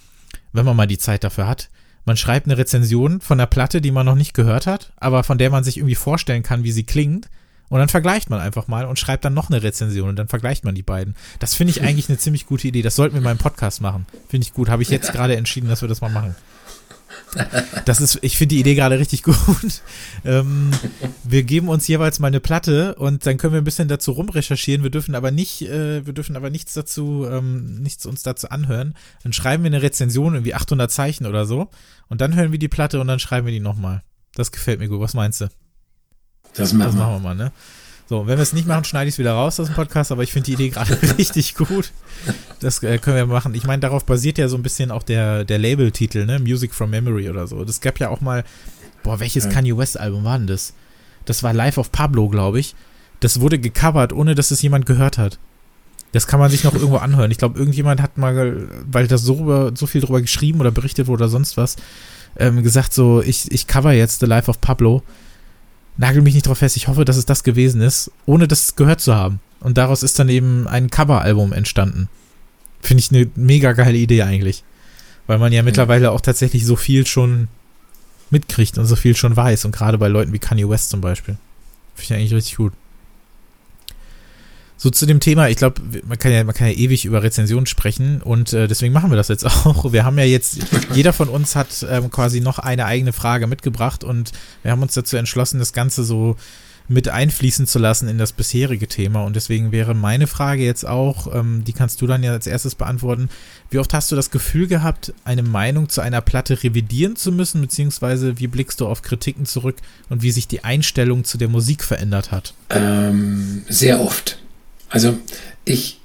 wenn man mal die Zeit dafür hat. Man schreibt eine Rezension von einer Platte, die man noch nicht gehört hat, aber von der man sich irgendwie vorstellen kann, wie sie klingt und dann vergleicht man einfach mal und schreibt dann noch eine Rezension und dann vergleicht man die beiden. Das finde ich eigentlich eine ziemlich gute Idee. Das sollten wir mal im Podcast machen. Finde ich gut. Habe ich jetzt gerade entschieden, dass wir das mal machen. Das ist, ich finde die Idee gerade richtig gut. Ähm, wir geben uns jeweils mal eine Platte und dann können wir ein bisschen dazu rumrecherchieren. Wir dürfen aber nicht, äh, wir dürfen aber nichts dazu, ähm, nichts uns dazu anhören. Dann schreiben wir eine Rezension, irgendwie 800 Zeichen oder so. Und dann hören wir die Platte und dann schreiben wir die nochmal. Das gefällt mir gut. Was meinst du? Das machen, das machen wir mal, ne? So, wenn wir es nicht machen, schneide ich es wieder raus aus dem Podcast, aber ich finde die Idee gerade richtig gut. Das äh, können wir machen. Ich meine, darauf basiert ja so ein bisschen auch der, der Label-Titel, ne? Music from Memory oder so. Das gab ja auch mal, boah, welches ja. Kanye West-Album war denn das? Das war Life of Pablo, glaube ich. Das wurde gecovert, ohne dass es jemand gehört hat. Das kann man sich noch irgendwo anhören. Ich glaube, irgendjemand hat mal, weil das so, so viel drüber geschrieben oder berichtet wurde oder sonst was, ähm, gesagt so, ich, ich cover jetzt The Life of Pablo nagel mich nicht drauf fest, ich hoffe, dass es das gewesen ist, ohne das gehört zu haben. Und daraus ist dann eben ein Coveralbum entstanden. Finde ich eine mega geile Idee eigentlich. Weil man ja mittlerweile auch tatsächlich so viel schon mitkriegt und so viel schon weiß. Und gerade bei Leuten wie Kanye West zum Beispiel. Finde ich eigentlich richtig gut. So zu dem Thema, ich glaube, man kann ja, man kann ja ewig über Rezensionen sprechen und äh, deswegen machen wir das jetzt auch. Wir haben ja jetzt, jeder von uns hat ähm, quasi noch eine eigene Frage mitgebracht und wir haben uns dazu entschlossen, das Ganze so mit einfließen zu lassen in das bisherige Thema. Und deswegen wäre meine Frage jetzt auch, ähm, die kannst du dann ja als erstes beantworten. Wie oft hast du das Gefühl gehabt, eine Meinung zu einer Platte revidieren zu müssen, beziehungsweise wie blickst du auf Kritiken zurück und wie sich die Einstellung zu der Musik verändert hat? Ähm, sehr oft. Also ich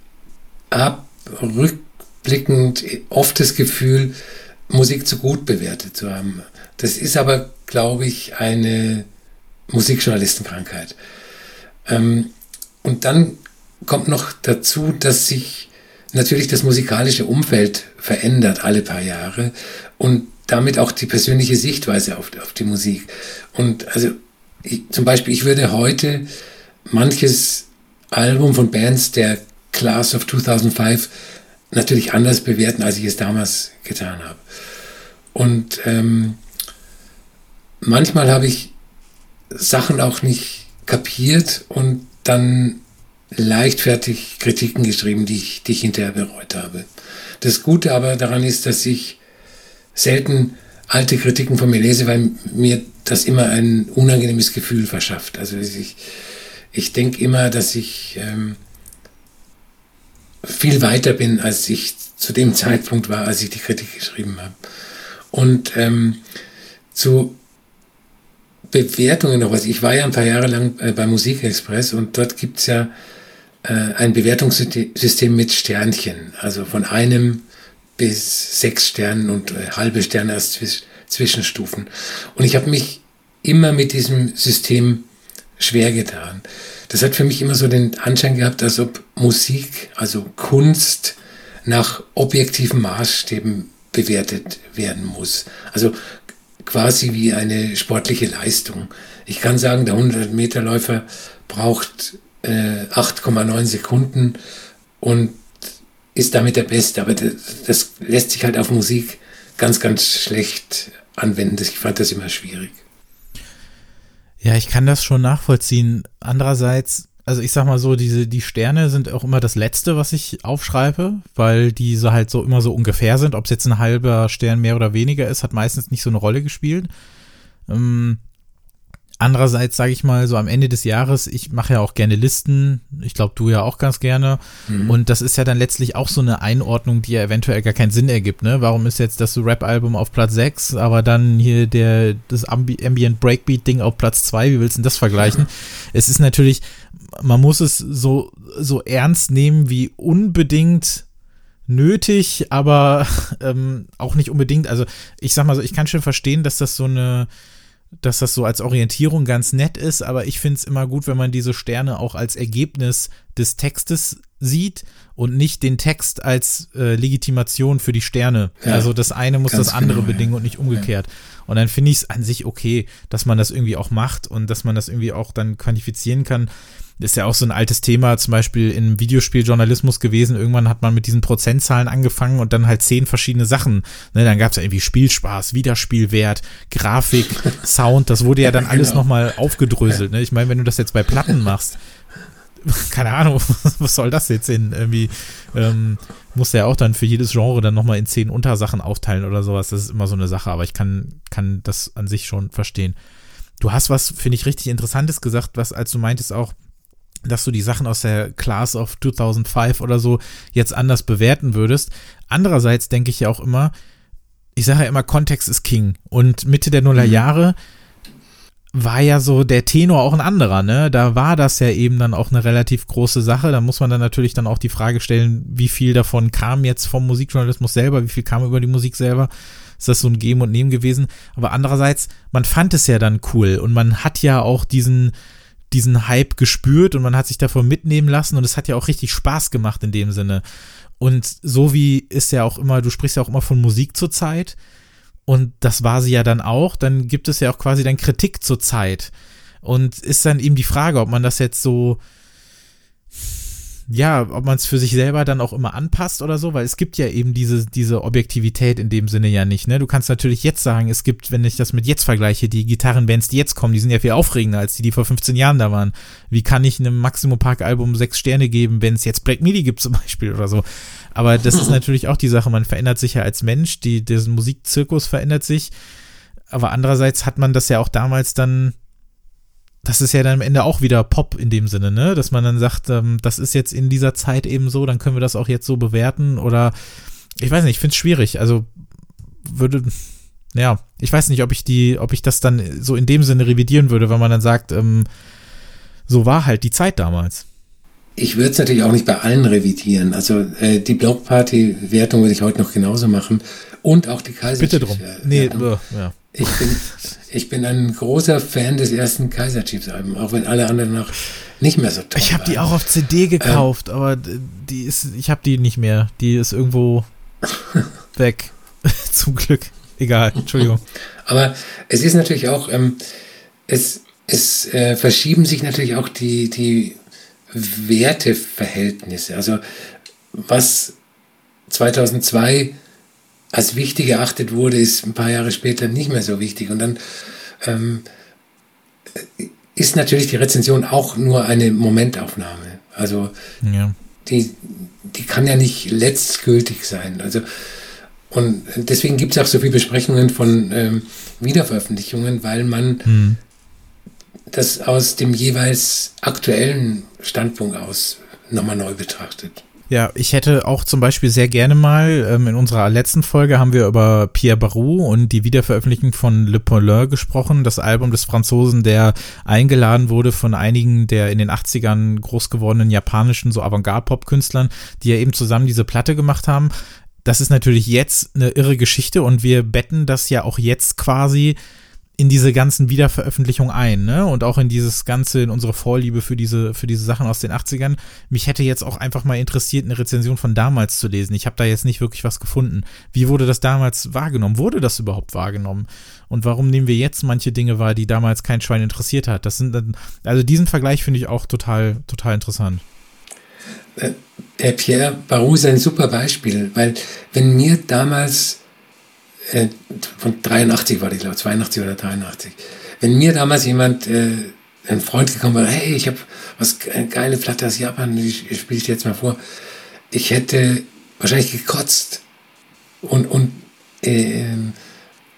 habe rückblickend oft das Gefühl, Musik zu gut bewertet zu haben. Das ist aber, glaube ich, eine Musikjournalistenkrankheit. Ähm, und dann kommt noch dazu, dass sich natürlich das musikalische Umfeld verändert alle paar Jahre und damit auch die persönliche Sichtweise auf, auf die Musik. Und also ich, zum Beispiel, ich würde heute manches Album von Bands der Class of 2005 natürlich anders bewerten, als ich es damals getan habe. Und ähm, manchmal habe ich Sachen auch nicht kapiert und dann leichtfertig Kritiken geschrieben, die ich, die ich hinterher bereut habe. Das Gute aber daran ist, dass ich selten alte Kritiken von mir lese, weil mir das immer ein unangenehmes Gefühl verschafft. Also ich, ich denke immer, dass ich ähm, viel weiter bin, als ich zu dem Zeitpunkt war, als ich die Kritik geschrieben habe. Und ähm, zu Bewertungen noch was. Ich war ja ein paar Jahre lang äh, bei Musikexpress und dort gibt es ja äh, ein Bewertungssystem mit Sternchen, also von einem bis sechs Sternen und äh, halbe Sterne als Zwisch Zwischenstufen. Und ich habe mich immer mit diesem System schwer getan. Das hat für mich immer so den Anschein gehabt, als ob Musik, also Kunst, nach objektiven Maßstäben bewertet werden muss. Also quasi wie eine sportliche Leistung. Ich kann sagen, der 100-Meter-Läufer braucht äh, 8,9 Sekunden und ist damit der Beste. Aber das, das, lässt sich halt auf Musik ganz, ganz schlecht anwenden. Ich fand das immer schwierig. Ja, ich kann das schon nachvollziehen. Andererseits, also ich sag mal so, diese, die Sterne sind auch immer das Letzte, was ich aufschreibe, weil diese halt so immer so ungefähr sind. Ob es jetzt ein halber Stern mehr oder weniger ist, hat meistens nicht so eine Rolle gespielt. Ähm, Andererseits sage ich mal so am Ende des Jahres, ich mache ja auch gerne Listen, ich glaube du ja auch ganz gerne mhm. und das ist ja dann letztlich auch so eine Einordnung, die ja eventuell gar keinen Sinn ergibt, ne? Warum ist jetzt das Rap-Album auf Platz 6, aber dann hier der das Ambi Ambient Breakbeat Ding auf Platz 2, wie willst du denn das vergleichen? Ja. Es ist natürlich man muss es so so ernst nehmen wie unbedingt nötig, aber ähm, auch nicht unbedingt, also ich sag mal so, ich kann schon verstehen, dass das so eine dass das so als Orientierung ganz nett ist, aber ich finde es immer gut, wenn man diese Sterne auch als Ergebnis des Textes sieht und nicht den Text als äh, Legitimation für die Sterne. Ja, also das eine muss das andere genau, bedingen ja. und nicht umgekehrt. Ja. Und dann finde ich es an sich okay, dass man das irgendwie auch macht und dass man das irgendwie auch dann quantifizieren kann ist ja auch so ein altes Thema, zum Beispiel im Videospieljournalismus gewesen. Irgendwann hat man mit diesen Prozentzahlen angefangen und dann halt zehn verschiedene Sachen. Ne, dann gab es ja irgendwie Spielspaß, Wiederspielwert, Grafik, Sound. Das wurde ja dann alles genau. nochmal aufgedröselt. Ne? Ich meine, wenn du das jetzt bei Platten machst, keine Ahnung, was soll das jetzt in irgendwie, ähm, muss ja auch dann für jedes Genre dann nochmal in zehn Untersachen aufteilen oder sowas. Das ist immer so eine Sache, aber ich kann, kann das an sich schon verstehen. Du hast was, finde ich, richtig Interessantes gesagt, was, als du meintest auch, dass du die Sachen aus der Class of 2005 oder so jetzt anders bewerten würdest. Andererseits denke ich ja auch immer, ich sage ja immer, Kontext ist King. Und Mitte der Nullerjahre mhm. war ja so der Tenor auch ein anderer, ne? Da war das ja eben dann auch eine relativ große Sache. Da muss man dann natürlich dann auch die Frage stellen, wie viel davon kam jetzt vom Musikjournalismus selber, wie viel kam über die Musik selber. Ist das so ein Geben und Nehmen gewesen? Aber andererseits, man fand es ja dann cool und man hat ja auch diesen, diesen Hype gespürt und man hat sich davon mitnehmen lassen und es hat ja auch richtig Spaß gemacht in dem Sinne. Und so wie ist ja auch immer, du sprichst ja auch immer von Musik zur Zeit und das war sie ja dann auch, dann gibt es ja auch quasi dann Kritik zur Zeit. Und ist dann eben die Frage, ob man das jetzt so ja, ob man es für sich selber dann auch immer anpasst oder so, weil es gibt ja eben diese, diese Objektivität in dem Sinne ja nicht. Ne? Du kannst natürlich jetzt sagen, es gibt, wenn ich das mit jetzt vergleiche, die Gitarrenbands, die jetzt kommen, die sind ja viel aufregender als die, die vor 15 Jahren da waren. Wie kann ich einem Maximum Park Album sechs Sterne geben, wenn es jetzt Black Midi gibt zum Beispiel oder so? Aber das ist natürlich auch die Sache, man verändert sich ja als Mensch, die, diesen Musikzirkus verändert sich. Aber andererseits hat man das ja auch damals dann das ist ja dann am Ende auch wieder Pop in dem Sinne, ne? Dass man dann sagt, ähm, das ist jetzt in dieser Zeit eben so, dann können wir das auch jetzt so bewerten oder ich weiß nicht, ich finde es schwierig. Also würde, ja, ich weiß nicht, ob ich die, ob ich das dann so in dem Sinne revidieren würde, wenn man dann sagt, ähm, so war halt die Zeit damals. ich würde es natürlich auch nicht bei allen revidieren. Also äh, die Blockparty-Wertung würde ich heute noch genauso machen. Und auch die Kaiser Bitte drum. Nee, ja. Ich bin, ich bin ein großer Fan des ersten Kaiser Chiefs Albums, auch wenn alle anderen noch nicht mehr so toll Ich habe die auch auf CD gekauft, ähm, aber die ist, ich habe die nicht mehr. Die ist irgendwo weg. Zum Glück. Egal, Entschuldigung. aber es ist natürlich auch, ähm, es, es äh, verschieben sich natürlich auch die, die Werteverhältnisse. Also was 2002 als wichtig erachtet wurde, ist ein paar Jahre später nicht mehr so wichtig. Und dann ähm, ist natürlich die Rezension auch nur eine Momentaufnahme. Also ja. die, die kann ja nicht letztgültig sein. Also und deswegen gibt es auch so viele Besprechungen von ähm, Wiederveröffentlichungen, weil man hm. das aus dem jeweils aktuellen Standpunkt aus nochmal neu betrachtet. Ja, ich hätte auch zum Beispiel sehr gerne mal, ähm, in unserer letzten Folge haben wir über Pierre Barou und die Wiederveröffentlichung von Le Paulin gesprochen, das Album des Franzosen, der eingeladen wurde von einigen der in den 80ern groß gewordenen japanischen so Avantgarde-Pop-Künstlern, die ja eben zusammen diese Platte gemacht haben. Das ist natürlich jetzt eine irre Geschichte und wir betten das ja auch jetzt quasi in diese ganzen Wiederveröffentlichungen ein, ne? Und auch in dieses Ganze, in unsere Vorliebe für diese, für diese Sachen aus den 80ern. Mich hätte jetzt auch einfach mal interessiert, eine Rezension von damals zu lesen. Ich habe da jetzt nicht wirklich was gefunden. Wie wurde das damals wahrgenommen? Wurde das überhaupt wahrgenommen? Und warum nehmen wir jetzt manche Dinge wahr, die damals kein Schwein interessiert hat? Das sind dann, also diesen Vergleich finde ich auch total, total interessant. Äh, Herr Pierre Barou ist ein super Beispiel, weil wenn mir damals äh, von 83 war die, glaube ich, 82 oder 83. Wenn mir damals jemand, äh, ein Freund gekommen war, hey, ich habe was eine geile Platte aus Japan, ich, ich spiele ich jetzt mal vor, ich hätte wahrscheinlich gekotzt und, und äh,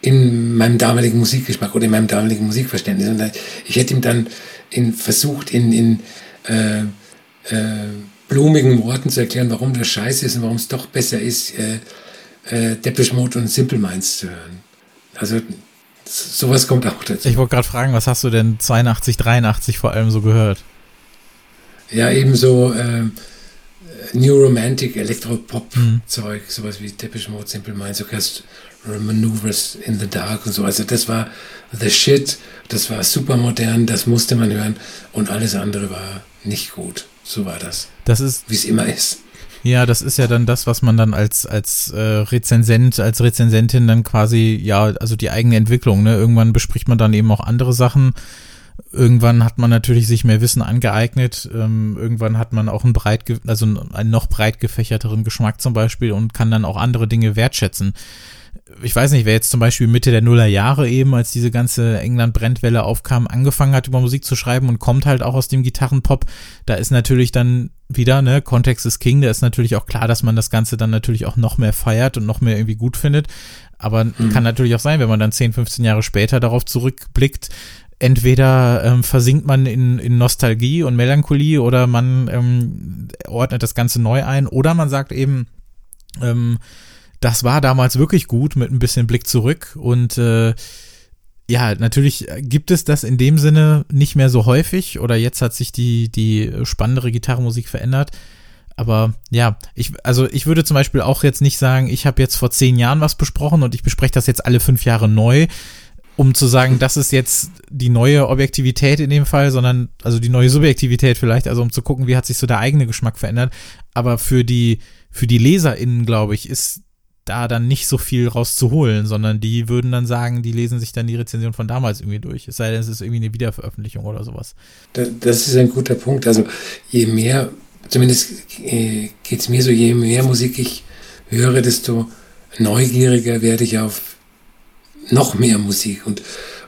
in meinem damaligen Musikgeschmack oder in meinem damaligen Musikverständnis. Und ich hätte ihm dann in, versucht, in, in äh, äh, blumigen Worten zu erklären, warum das scheiße ist und warum es doch besser ist, äh, äh, Depeche Mode und Simple Minds zu hören. Also sowas kommt auch dazu. Ich wollte gerade fragen, was hast du denn 82, 83 vor allem so gehört? Ja, ebenso äh, New Romantic, Elektropop-Zeug, mhm. sowas wie Depeche Mode, Simple Minds, Orchestra Maneuvers in the Dark und so. Also das war the shit, das war super modern, das musste man hören und alles andere war nicht gut. So war das. Das ist, wie es immer ist. Ja, das ist ja dann das, was man dann als, als äh, Rezensent, als Rezensentin dann quasi, ja, also die eigene Entwicklung, ne? Irgendwann bespricht man dann eben auch andere Sachen. Irgendwann hat man natürlich sich mehr Wissen angeeignet. Ähm, irgendwann hat man auch einen breit, also einen noch breit gefächerteren Geschmack zum Beispiel und kann dann auch andere Dinge wertschätzen ich weiß nicht, wer jetzt zum Beispiel Mitte der Nullerjahre eben, als diese ganze England-Brennwelle aufkam, angefangen hat, über Musik zu schreiben und kommt halt auch aus dem Gitarrenpop, da ist natürlich dann wieder, ne, Kontext ist King, da ist natürlich auch klar, dass man das Ganze dann natürlich auch noch mehr feiert und noch mehr irgendwie gut findet. Aber mhm. kann natürlich auch sein, wenn man dann 10, 15 Jahre später darauf zurückblickt, entweder ähm, versinkt man in, in Nostalgie und Melancholie oder man ähm, ordnet das Ganze neu ein oder man sagt eben, ähm, das war damals wirklich gut mit ein bisschen Blick zurück und äh, ja, natürlich gibt es das in dem Sinne nicht mehr so häufig oder jetzt hat sich die, die spannendere Gitarrenmusik verändert. Aber ja, ich, also ich würde zum Beispiel auch jetzt nicht sagen, ich habe jetzt vor zehn Jahren was besprochen und ich bespreche das jetzt alle fünf Jahre neu, um zu sagen, das ist jetzt die neue Objektivität in dem Fall, sondern also die neue Subjektivität vielleicht, also um zu gucken, wie hat sich so der eigene Geschmack verändert. Aber für die, für die LeserInnen, glaube ich, ist da dann nicht so viel rauszuholen, sondern die würden dann sagen, die lesen sich dann die Rezension von damals irgendwie durch. Es sei denn, es ist irgendwie eine Wiederveröffentlichung oder sowas. Das ist ein guter Punkt. Also je mehr, zumindest äh, geht es mir so, je mehr Musik ich höre, desto neugieriger werde ich auf noch mehr Musik und,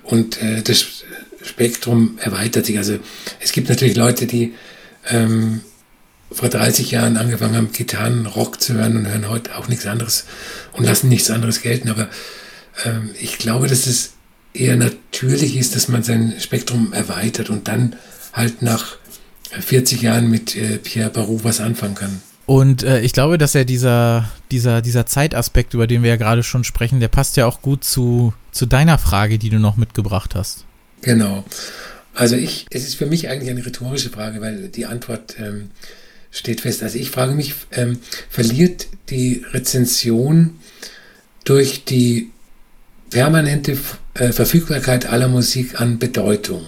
und äh, das Spektrum erweitert sich. Also es gibt natürlich Leute, die ähm, vor 30 Jahren angefangen haben, Gitarren, Rock zu hören und hören heute auch nichts anderes und lassen nichts anderes gelten. Aber ähm, ich glaube, dass es eher natürlich ist, dass man sein Spektrum erweitert und dann halt nach 40 Jahren mit äh, Pierre Barou was anfangen kann. Und äh, ich glaube, dass ja dieser, dieser, dieser Zeitaspekt, über den wir ja gerade schon sprechen, der passt ja auch gut zu, zu deiner Frage, die du noch mitgebracht hast. Genau. Also ich, es ist für mich eigentlich eine rhetorische Frage, weil die Antwort ähm, steht fest. Also ich frage mich, ähm, verliert die Rezension durch die permanente äh, Verfügbarkeit aller Musik an Bedeutung?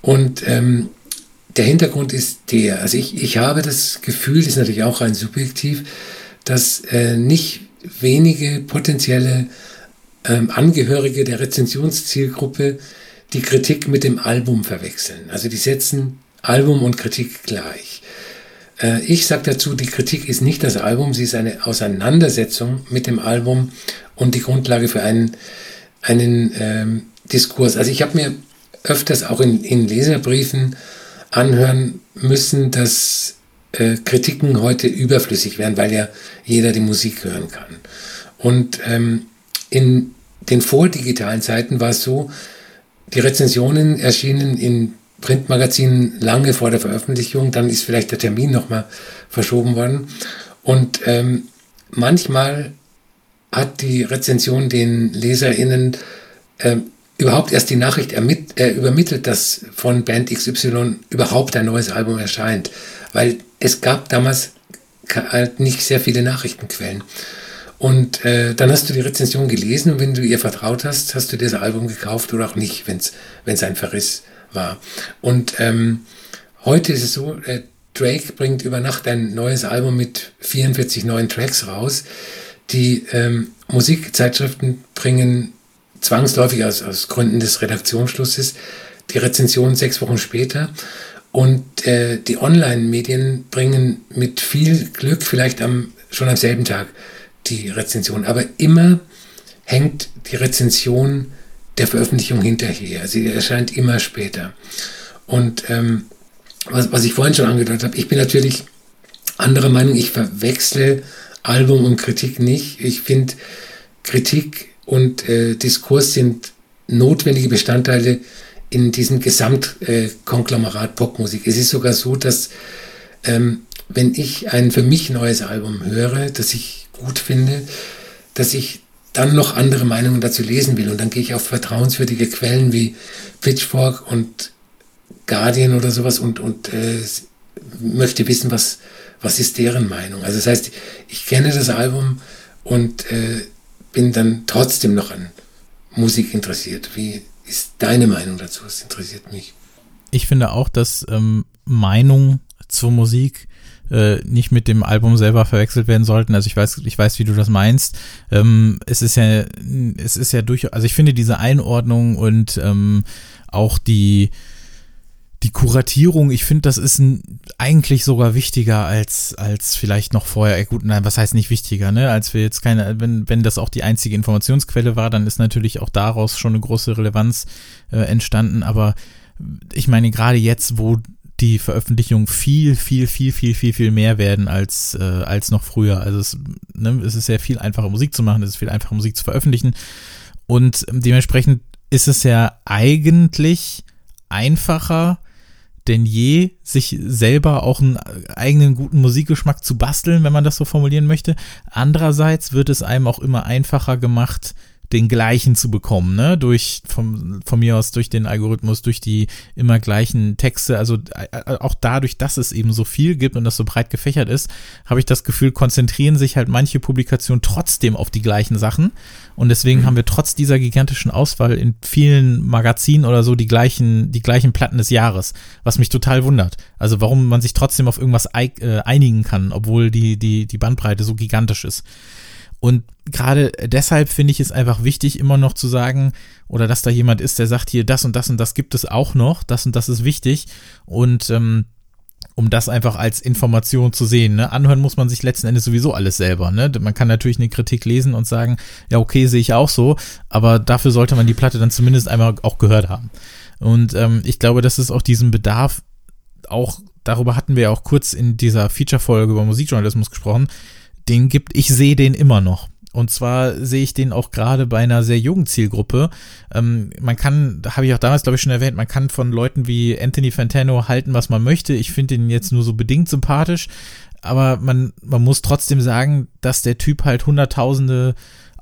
Und ähm, der Hintergrund ist der, also ich, ich habe das Gefühl, das ist natürlich auch rein subjektiv, dass äh, nicht wenige potenzielle ähm, Angehörige der Rezensionszielgruppe die Kritik mit dem Album verwechseln. Also die setzen Album und Kritik gleich. Äh, ich sage dazu, die Kritik ist nicht das Album, sie ist eine Auseinandersetzung mit dem Album und die Grundlage für einen, einen ähm, Diskurs. Also ich habe mir öfters auch in, in Leserbriefen anhören müssen, dass äh, Kritiken heute überflüssig werden, weil ja jeder die Musik hören kann. Und ähm, in den vordigitalen Zeiten war es so, die Rezensionen erschienen in Printmagazinen lange vor der Veröffentlichung, dann ist vielleicht der Termin nochmal verschoben worden. Und ähm, manchmal hat die Rezension den LeserInnen äh, überhaupt erst die Nachricht äh, übermittelt, dass von Band XY überhaupt ein neues Album erscheint. Weil es gab damals halt nicht sehr viele Nachrichtenquellen. Und äh, dann hast du die Rezension gelesen und wenn du ihr vertraut hast, hast du dir das Album gekauft oder auch nicht, wenn es ein Verriss war. Und ähm, heute ist es so, äh, Drake bringt über Nacht ein neues Album mit 44 neuen Tracks raus. Die ähm, Musikzeitschriften bringen zwangsläufig aus, aus Gründen des Redaktionsschlusses die Rezension sechs Wochen später. Und äh, die Online-Medien bringen mit viel Glück vielleicht am, schon am selben Tag die Rezension. Aber immer hängt die Rezension der Veröffentlichung hinterher. Sie erscheint immer später. Und ähm, was, was ich vorhin schon angedeutet habe, ich bin natürlich anderer Meinung. Ich verwechsle Album und Kritik nicht. Ich finde, Kritik und äh, Diskurs sind notwendige Bestandteile in diesem Gesamtkonglomerat äh, Popmusik. Es ist sogar so, dass ähm, wenn ich ein für mich neues Album höre, das ich gut finde, dass ich dann noch andere Meinungen dazu lesen will. Und dann gehe ich auf vertrauenswürdige Quellen wie Pitchfork und Guardian oder sowas und, und äh, möchte wissen, was, was ist deren Meinung. Also das heißt, ich kenne das Album und äh, bin dann trotzdem noch an Musik interessiert. Wie ist deine Meinung dazu? Das interessiert mich. Ich finde auch, dass ähm, Meinung zur Musik äh, nicht mit dem Album selber verwechselt werden sollten. Also ich weiß, ich weiß, wie du das meinst. Ähm, es ist ja, es ist ja durch, also ich finde diese Einordnung und ähm, auch die die Kuratierung, ich finde, das ist ein, eigentlich sogar wichtiger als, als vielleicht noch vorher. Gut, nein, was heißt nicht wichtiger, ne? Als wir jetzt keine, wenn, wenn das auch die einzige Informationsquelle war, dann ist natürlich auch daraus schon eine große Relevanz äh, entstanden. Aber ich meine, gerade jetzt, wo die Veröffentlichungen viel, viel, viel, viel, viel, viel mehr werden als, äh, als noch früher. Also es, ne, es ist sehr viel einfacher Musik zu machen, es ist viel einfacher Musik zu veröffentlichen. Und dementsprechend ist es ja eigentlich einfacher denn je, sich selber auch einen eigenen guten Musikgeschmack zu basteln, wenn man das so formulieren möchte. Andererseits wird es einem auch immer einfacher gemacht, den gleichen zu bekommen, ne? Durch vom, von mir aus durch den Algorithmus, durch die immer gleichen Texte. Also äh, auch dadurch, dass es eben so viel gibt und das so breit gefächert ist, habe ich das Gefühl, konzentrieren sich halt manche Publikationen trotzdem auf die gleichen Sachen. Und deswegen mhm. haben wir trotz dieser gigantischen Auswahl in vielen Magazinen oder so die gleichen, die gleichen Platten des Jahres, was mich total wundert. Also warum man sich trotzdem auf irgendwas äh, einigen kann, obwohl die, die, die Bandbreite so gigantisch ist. Und gerade deshalb finde ich es einfach wichtig, immer noch zu sagen, oder dass da jemand ist, der sagt, hier, das und das und das gibt es auch noch, das und das ist wichtig. Und ähm, um das einfach als Information zu sehen. Ne? Anhören muss man sich letzten Endes sowieso alles selber. Ne? Man kann natürlich eine Kritik lesen und sagen, ja, okay, sehe ich auch so, aber dafür sollte man die Platte dann zumindest einmal auch gehört haben. Und ähm, ich glaube, dass es auch diesen Bedarf auch, darüber hatten wir ja auch kurz in dieser Feature-Folge über Musikjournalismus gesprochen, den gibt. Ich sehe den immer noch. Und zwar sehe ich den auch gerade bei einer sehr jungen Zielgruppe. Ähm, man kann, da habe ich auch damals, glaube ich, schon erwähnt, man kann von Leuten wie Anthony Fantano halten, was man möchte. Ich finde ihn jetzt nur so bedingt sympathisch. Aber man, man muss trotzdem sagen, dass der Typ halt hunderttausende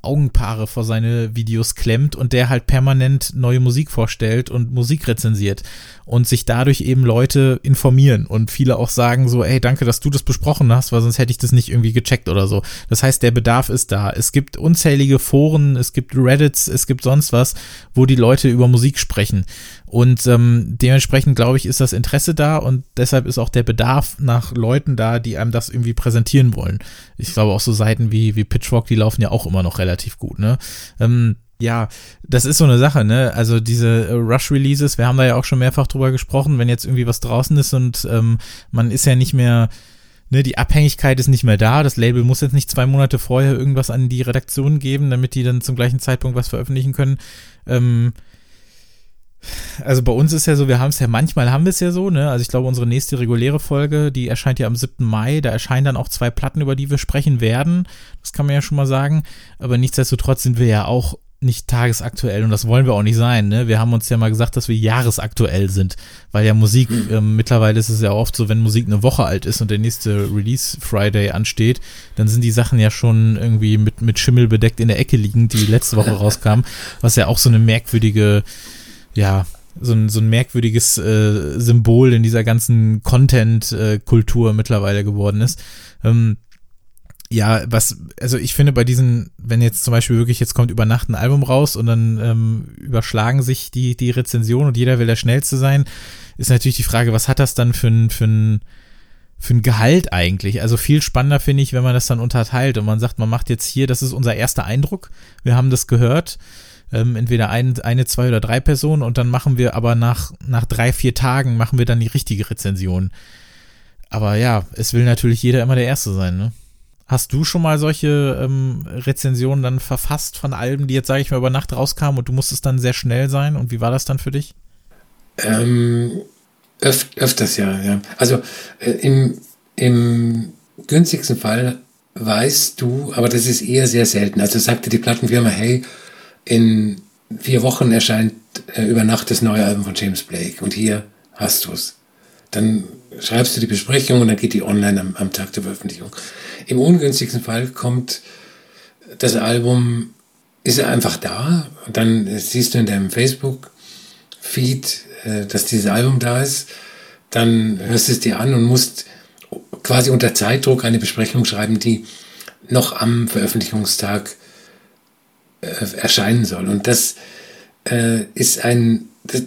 Augenpaare vor seine Videos klemmt und der halt permanent neue Musik vorstellt und Musik rezensiert und sich dadurch eben Leute informieren und viele auch sagen so, ey, danke, dass du das besprochen hast, weil sonst hätte ich das nicht irgendwie gecheckt oder so. Das heißt, der Bedarf ist da. Es gibt unzählige Foren, es gibt Reddits, es gibt sonst was, wo die Leute über Musik sprechen. Und ähm, dementsprechend, glaube ich, ist das Interesse da und deshalb ist auch der Bedarf nach Leuten da, die einem das irgendwie präsentieren wollen. Ich glaube auch so Seiten wie, wie Pitchfork, die laufen ja auch immer noch relativ gut, ne? Ähm, ja, das ist so eine Sache, ne? Also diese Rush-Releases, wir haben da ja auch schon mehrfach drüber gesprochen, wenn jetzt irgendwie was draußen ist und ähm, man ist ja nicht mehr, ne, die Abhängigkeit ist nicht mehr da. Das Label muss jetzt nicht zwei Monate vorher irgendwas an die Redaktion geben, damit die dann zum gleichen Zeitpunkt was veröffentlichen können. Ähm, also bei uns ist ja so, wir haben es ja manchmal haben wir es ja so, ne? Also ich glaube, unsere nächste reguläre Folge, die erscheint ja am 7. Mai, da erscheinen dann auch zwei Platten, über die wir sprechen werden. Das kann man ja schon mal sagen. Aber nichtsdestotrotz sind wir ja auch nicht tagesaktuell und das wollen wir auch nicht sein. Ne? Wir haben uns ja mal gesagt, dass wir jahresaktuell sind, weil ja Musik, ähm, mittlerweile ist es ja oft so, wenn Musik eine Woche alt ist und der nächste Release Friday ansteht, dann sind die Sachen ja schon irgendwie mit, mit Schimmel bedeckt in der Ecke liegend, die letzte Woche rauskamen, was ja auch so eine merkwürdige ja, so ein, so ein merkwürdiges äh, Symbol in dieser ganzen Content-Kultur mittlerweile geworden ist. Ähm, ja, was, also ich finde bei diesen, wenn jetzt zum Beispiel wirklich jetzt kommt über Nacht ein Album raus und dann ähm, überschlagen sich die, die Rezensionen und jeder will der Schnellste sein, ist natürlich die Frage, was hat das dann für ein, für ein, für ein Gehalt eigentlich? Also viel spannender finde ich, wenn man das dann unterteilt und man sagt, man macht jetzt hier, das ist unser erster Eindruck, wir haben das gehört, ähm, entweder ein, eine, zwei oder drei Personen und dann machen wir aber nach, nach drei, vier Tagen machen wir dann die richtige Rezension. Aber ja, es will natürlich jeder immer der Erste sein, ne? Hast du schon mal solche ähm, Rezensionen dann verfasst von Alben, die jetzt, sage ich mal, über Nacht rauskamen und du musstest dann sehr schnell sein? Und wie war das dann für dich? Ähm, öf öfters ja, ja. Also äh, im, im günstigsten Fall weißt du, aber das ist eher sehr selten. Also sagte die Plattenfirma, hey, in vier Wochen erscheint äh, über Nacht das neue Album von James Blake und hier hast du es. Dann schreibst du die Besprechung und dann geht die online am, am Tag der Veröffentlichung. Im ungünstigsten Fall kommt das Album, ist einfach da und dann siehst du in deinem Facebook-Feed, äh, dass dieses Album da ist. Dann hörst du es dir an und musst quasi unter Zeitdruck eine Besprechung schreiben, die noch am Veröffentlichungstag äh, erscheinen soll. Und das äh, ist ein, das,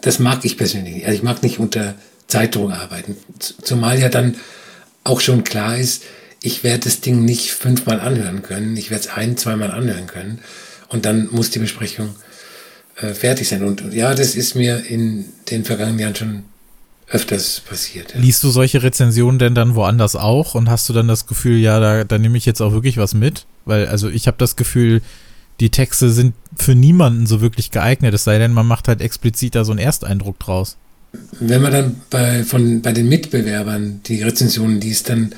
das, mag ich persönlich nicht. Also ich mag nicht unter Zeitdruck arbeiten. Zumal ja dann auch schon klar ist, ich werde das Ding nicht fünfmal anhören können. Ich werde es ein, zweimal anhören können. Und dann muss die Besprechung äh, fertig sein. Und ja, das ist mir in den vergangenen Jahren schon öfters passiert. Ja. Liest du solche Rezensionen denn dann woanders auch und hast du dann das Gefühl, ja, da, da nehme ich jetzt auch wirklich was mit? Weil, also ich habe das Gefühl, die Texte sind für niemanden so wirklich geeignet, es sei denn, man macht halt explizit da so einen Ersteindruck draus. Wenn man dann bei, von, bei den Mitbewerbern die Rezensionen liest, dann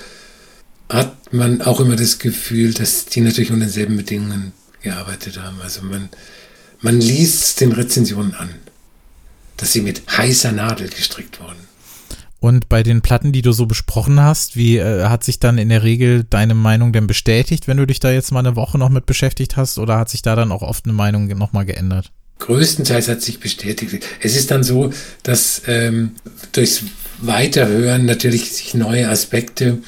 hat man auch immer das Gefühl, dass die natürlich unter denselben Bedingungen gearbeitet haben. Also man, man liest den Rezensionen an, dass sie mit heißer Nadel gestrickt wurden. Und bei den Platten, die du so besprochen hast, wie äh, hat sich dann in der Regel deine Meinung denn bestätigt, wenn du dich da jetzt mal eine Woche noch mit beschäftigt hast, oder hat sich da dann auch oft eine Meinung nochmal geändert? Größtenteils hat sich bestätigt. Es ist dann so, dass ähm, durchs Weiterhören natürlich sich neue Aspekte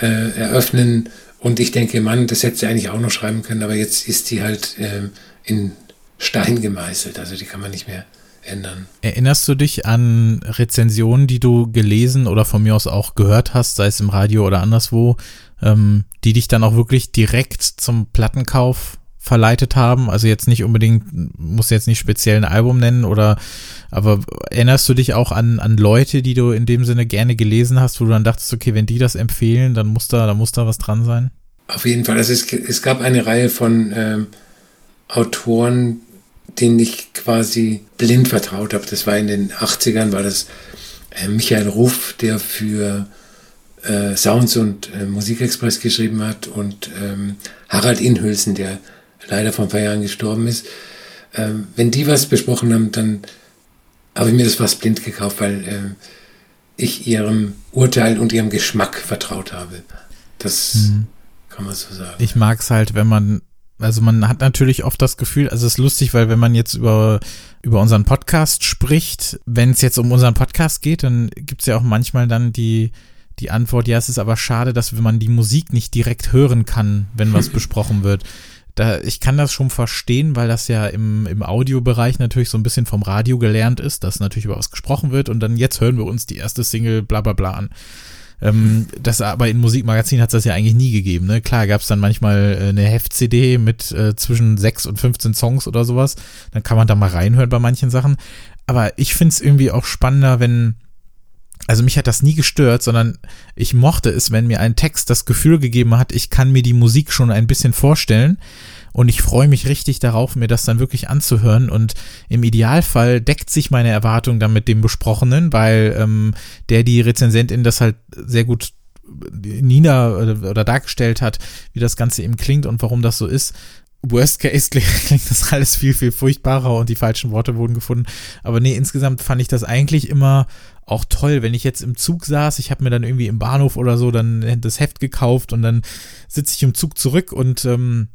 äh, eröffnen und ich denke, Mann, das hätte sie eigentlich auch noch schreiben können, aber jetzt ist die halt äh, in Stein gemeißelt, also die kann man nicht mehr ändern. Erinnerst du dich an Rezensionen, die du gelesen oder von mir aus auch gehört hast, sei es im Radio oder anderswo, ähm, die dich dann auch wirklich direkt zum Plattenkauf verleitet haben? Also jetzt nicht unbedingt, muss jetzt nicht speziell ein Album nennen oder, aber erinnerst du dich auch an, an Leute, die du in dem Sinne gerne gelesen hast, wo du dann dachtest, okay, wenn die das empfehlen, dann muss da, da muss da was dran sein? Auf jeden Fall. Also es, es gab eine Reihe von ähm, Autoren, den ich quasi blind vertraut habe. Das war in den 80ern, war das äh, Michael Ruff, der für äh, Sounds und äh, Musikexpress geschrieben hat und ähm, Harald Inhülsen, der leider vor ein paar Jahren gestorben ist. Ähm, wenn die was besprochen haben, dann habe ich mir das fast blind gekauft, weil äh, ich ihrem Urteil und ihrem Geschmack vertraut habe. Das mhm. kann man so sagen. Ich mag es halt, wenn man also man hat natürlich oft das Gefühl, also es ist lustig, weil wenn man jetzt über, über unseren Podcast spricht, wenn es jetzt um unseren Podcast geht, dann gibt es ja auch manchmal dann die, die Antwort, ja, es ist aber schade, dass man die Musik nicht direkt hören kann, wenn was besprochen wird. Da, ich kann das schon verstehen, weil das ja im, im Audiobereich natürlich so ein bisschen vom Radio gelernt ist, dass natürlich über was gesprochen wird und dann jetzt hören wir uns die erste Single bla bla bla an. Ähm, das aber in Musikmagazinen hat es das ja eigentlich nie gegeben. Ne? Klar gab es dann manchmal äh, eine Heft-CD mit äh, zwischen 6 und 15 Songs oder sowas. Dann kann man da mal reinhören bei manchen Sachen. Aber ich finde es irgendwie auch spannender, wenn, also mich hat das nie gestört, sondern ich mochte es, wenn mir ein Text das Gefühl gegeben hat, ich kann mir die Musik schon ein bisschen vorstellen und ich freue mich richtig darauf, mir das dann wirklich anzuhören. Und im Idealfall deckt sich meine Erwartung dann mit dem Besprochenen, weil ähm, der die Rezensentin das halt sehr gut Nina oder, oder dargestellt hat, wie das Ganze eben klingt und warum das so ist. Worst Case klingt das alles viel, viel furchtbarer und die falschen Worte wurden gefunden. Aber nee, insgesamt fand ich das eigentlich immer auch toll, wenn ich jetzt im Zug saß, ich habe mir dann irgendwie im Bahnhof oder so dann das Heft gekauft und dann sitze ich im Zug zurück und ähm,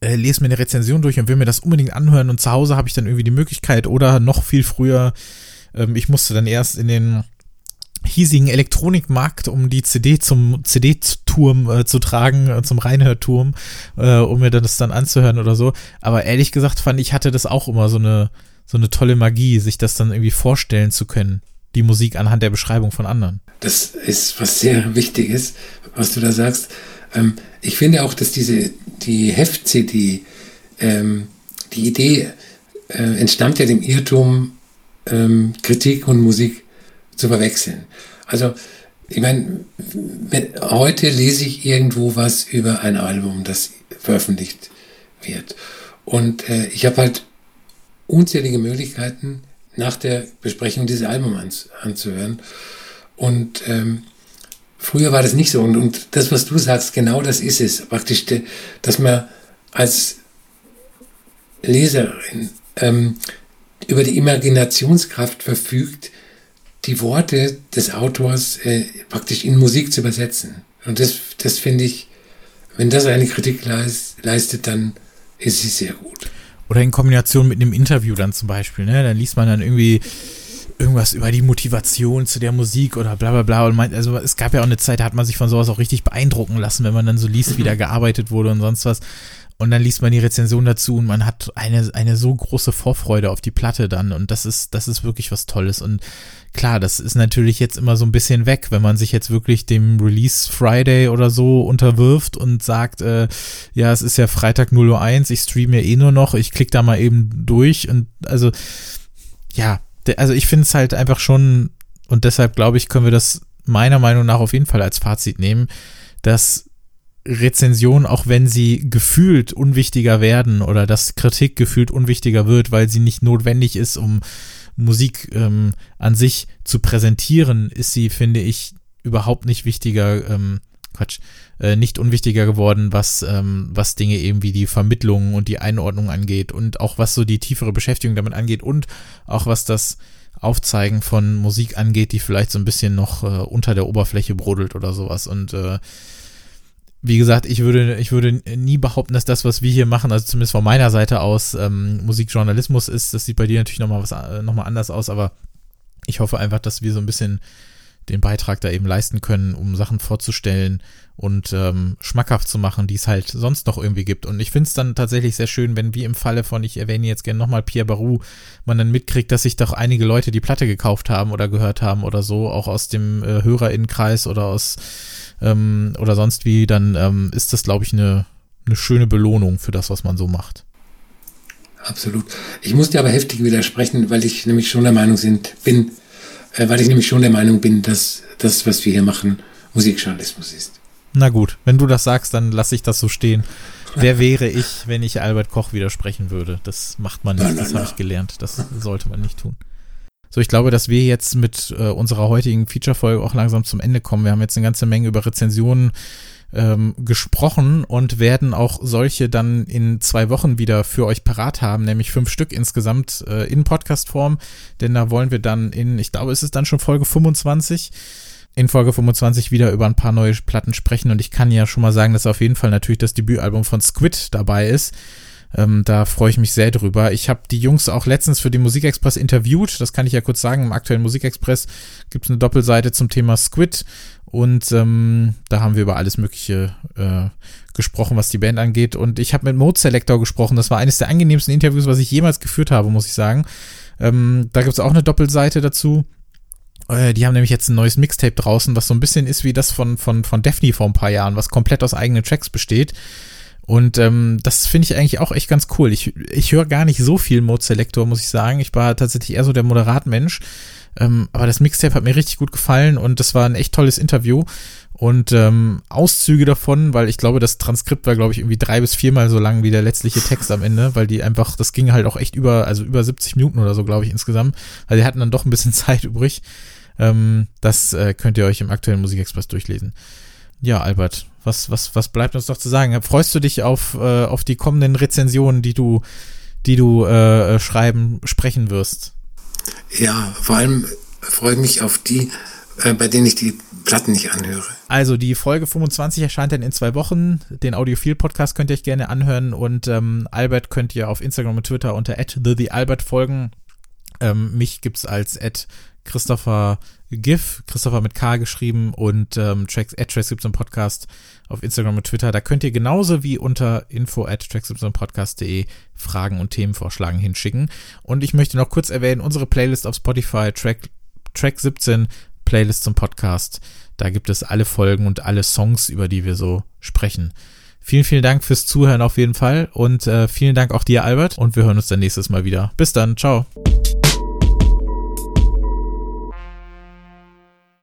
äh, lese mir eine Rezension durch und will mir das unbedingt anhören und zu Hause habe ich dann irgendwie die Möglichkeit oder noch viel früher, ähm, ich musste dann erst in den hiesigen Elektronikmarkt, um die CD zum CD-Turm äh, zu tragen, äh, zum Reinhörturm, äh, um mir das dann anzuhören oder so. Aber ehrlich gesagt fand ich, hatte das auch immer so eine, so eine tolle Magie, sich das dann irgendwie vorstellen zu können, die Musik anhand der Beschreibung von anderen. Das ist was sehr Wichtiges, was du da sagst. Ähm, ich finde auch, dass diese, die Heft-CD, ähm, die Idee äh, entstammt ja dem Irrtum, ähm, Kritik und Musik zu verwechseln. Also, ich meine, heute lese ich irgendwo was über ein Album, das veröffentlicht wird. Und äh, ich habe halt unzählige Möglichkeiten, nach der Besprechung dieses Albums anzuhören. Und ähm, Früher war das nicht so. Und, und das, was du sagst, genau das ist es. Praktisch, dass man als Leserin ähm, über die Imaginationskraft verfügt, die Worte des Autors äh, praktisch in Musik zu übersetzen. Und das, das finde ich, wenn das eine Kritik leistet, dann ist sie sehr gut. Oder in Kombination mit einem Interview dann zum Beispiel, ne? Dann liest man dann irgendwie irgendwas über die Motivation zu der Musik oder bla bla bla. Und meint, also es gab ja auch eine Zeit, da hat man sich von sowas auch richtig beeindrucken lassen, wenn man dann so liest, wie da gearbeitet wurde und sonst was. Und dann liest man die Rezension dazu und man hat eine, eine so große Vorfreude auf die Platte dann. Und das ist, das ist wirklich was Tolles. Und klar, das ist natürlich jetzt immer so ein bisschen weg, wenn man sich jetzt wirklich dem Release Friday oder so unterwirft und sagt, äh, ja, es ist ja Freitag 0.01 Uhr, ich streame ja eh nur noch, ich klicke da mal eben durch. Und also, ja, also ich finde es halt einfach schon, und deshalb glaube ich, können wir das meiner Meinung nach auf jeden Fall als Fazit nehmen, dass Rezensionen, auch wenn sie gefühlt unwichtiger werden oder dass Kritik gefühlt unwichtiger wird, weil sie nicht notwendig ist, um Musik ähm, an sich zu präsentieren, ist sie, finde ich, überhaupt nicht wichtiger, ähm, Quatsch, äh, nicht unwichtiger geworden, was, ähm, was Dinge eben wie die Vermittlung und die Einordnung angeht und auch was so die tiefere Beschäftigung damit angeht und auch was das Aufzeigen von Musik angeht, die vielleicht so ein bisschen noch äh, unter der Oberfläche brodelt oder sowas. Und äh, wie gesagt, ich würde, ich würde nie behaupten, dass das, was wir hier machen, also zumindest von meiner Seite aus, ähm, Musikjournalismus ist. Das sieht bei dir natürlich nochmal was äh, nochmal anders aus, aber ich hoffe einfach, dass wir so ein bisschen den Beitrag da eben leisten können, um Sachen vorzustellen und ähm, schmackhaft zu machen, die es halt sonst noch irgendwie gibt. Und ich finde es dann tatsächlich sehr schön, wenn wie im Falle von, ich erwähne jetzt gerne nochmal Pierre Barou, man dann mitkriegt, dass sich doch einige Leute die Platte gekauft haben oder gehört haben oder so, auch aus dem äh, Hörerinnenkreis oder aus ähm, oder sonst wie, dann ähm, ist das, glaube ich, eine, eine schöne Belohnung für das, was man so macht. Absolut. Ich muss dir aber heftig widersprechen, weil ich nämlich schon der Meinung bin, weil ich nämlich schon der Meinung bin, dass das, was wir hier machen, Musikjournalismus ist. Na gut, wenn du das sagst, dann lasse ich das so stehen. Wer wäre ich, wenn ich Albert Koch widersprechen würde? Das macht man nicht, das habe ich gelernt. Das sollte man nicht tun. So, ich glaube, dass wir jetzt mit äh, unserer heutigen Feature-Folge auch langsam zum Ende kommen. Wir haben jetzt eine ganze Menge über Rezensionen ähm, gesprochen und werden auch solche dann in zwei Wochen wieder für euch parat haben, nämlich fünf Stück insgesamt äh, in Podcast-Form, denn da wollen wir dann in, ich glaube, es ist dann schon Folge 25, in Folge 25 wieder über ein paar neue Platten sprechen und ich kann ja schon mal sagen, dass auf jeden Fall natürlich das Debütalbum von Squid dabei ist. Ähm, da freue ich mich sehr drüber. Ich habe die Jungs auch letztens für den Musikexpress interviewt. Das kann ich ja kurz sagen. Im aktuellen Musikexpress gibt es eine Doppelseite zum Thema Squid. Und ähm, da haben wir über alles Mögliche äh, gesprochen, was die Band angeht. Und ich habe mit Mode Selector gesprochen. Das war eines der angenehmsten Interviews, was ich jemals geführt habe, muss ich sagen. Ähm, da gibt es auch eine Doppelseite dazu. Äh, die haben nämlich jetzt ein neues Mixtape draußen, was so ein bisschen ist wie das von, von, von Daphne vor ein paar Jahren, was komplett aus eigenen Tracks besteht. Und ähm, das finde ich eigentlich auch echt ganz cool. Ich, ich höre gar nicht so viel Mode Selector, muss ich sagen. Ich war tatsächlich eher so der Moderatmensch. Ähm, aber das Mixtape hat mir richtig gut gefallen und das war ein echt tolles Interview. Und ähm, Auszüge davon, weil ich glaube, das Transkript war, glaube ich, irgendwie drei bis viermal so lang wie der letztliche Text am Ende, weil die einfach, das ging halt auch echt über, also über 70 Minuten oder so, glaube ich, insgesamt. Weil die hatten dann doch ein bisschen Zeit übrig. Ähm, das äh, könnt ihr euch im aktuellen Musikexpress durchlesen. Ja, Albert, was, was, was bleibt uns noch zu sagen? Freust du dich auf, äh, auf die kommenden Rezensionen, die du, die du äh, schreiben, sprechen wirst? Ja, vor allem freue ich mich auf die, äh, bei denen ich die Platten nicht anhöre. Also die Folge 25 erscheint dann in zwei Wochen. Den Audiophil-Podcast könnt ihr euch gerne anhören und ähm, Albert könnt ihr auf Instagram und Twitter unter @thealbert folgen. Ähm, mich gibt's als Christopher GIF, Christopher mit K geschrieben und ähm, Tracks, at Tracks im Podcast auf Instagram und Twitter. Da könnt ihr genauso wie unter info at Podcast.de Fragen und Themenvorschlagen hinschicken. Und ich möchte noch kurz erwähnen, unsere Playlist auf Spotify, Track, Track 17, Playlist zum Podcast. Da gibt es alle Folgen und alle Songs, über die wir so sprechen. Vielen, vielen Dank fürs Zuhören auf jeden Fall und äh, vielen Dank auch dir, Albert. Und wir hören uns dann nächstes Mal wieder. Bis dann, ciao.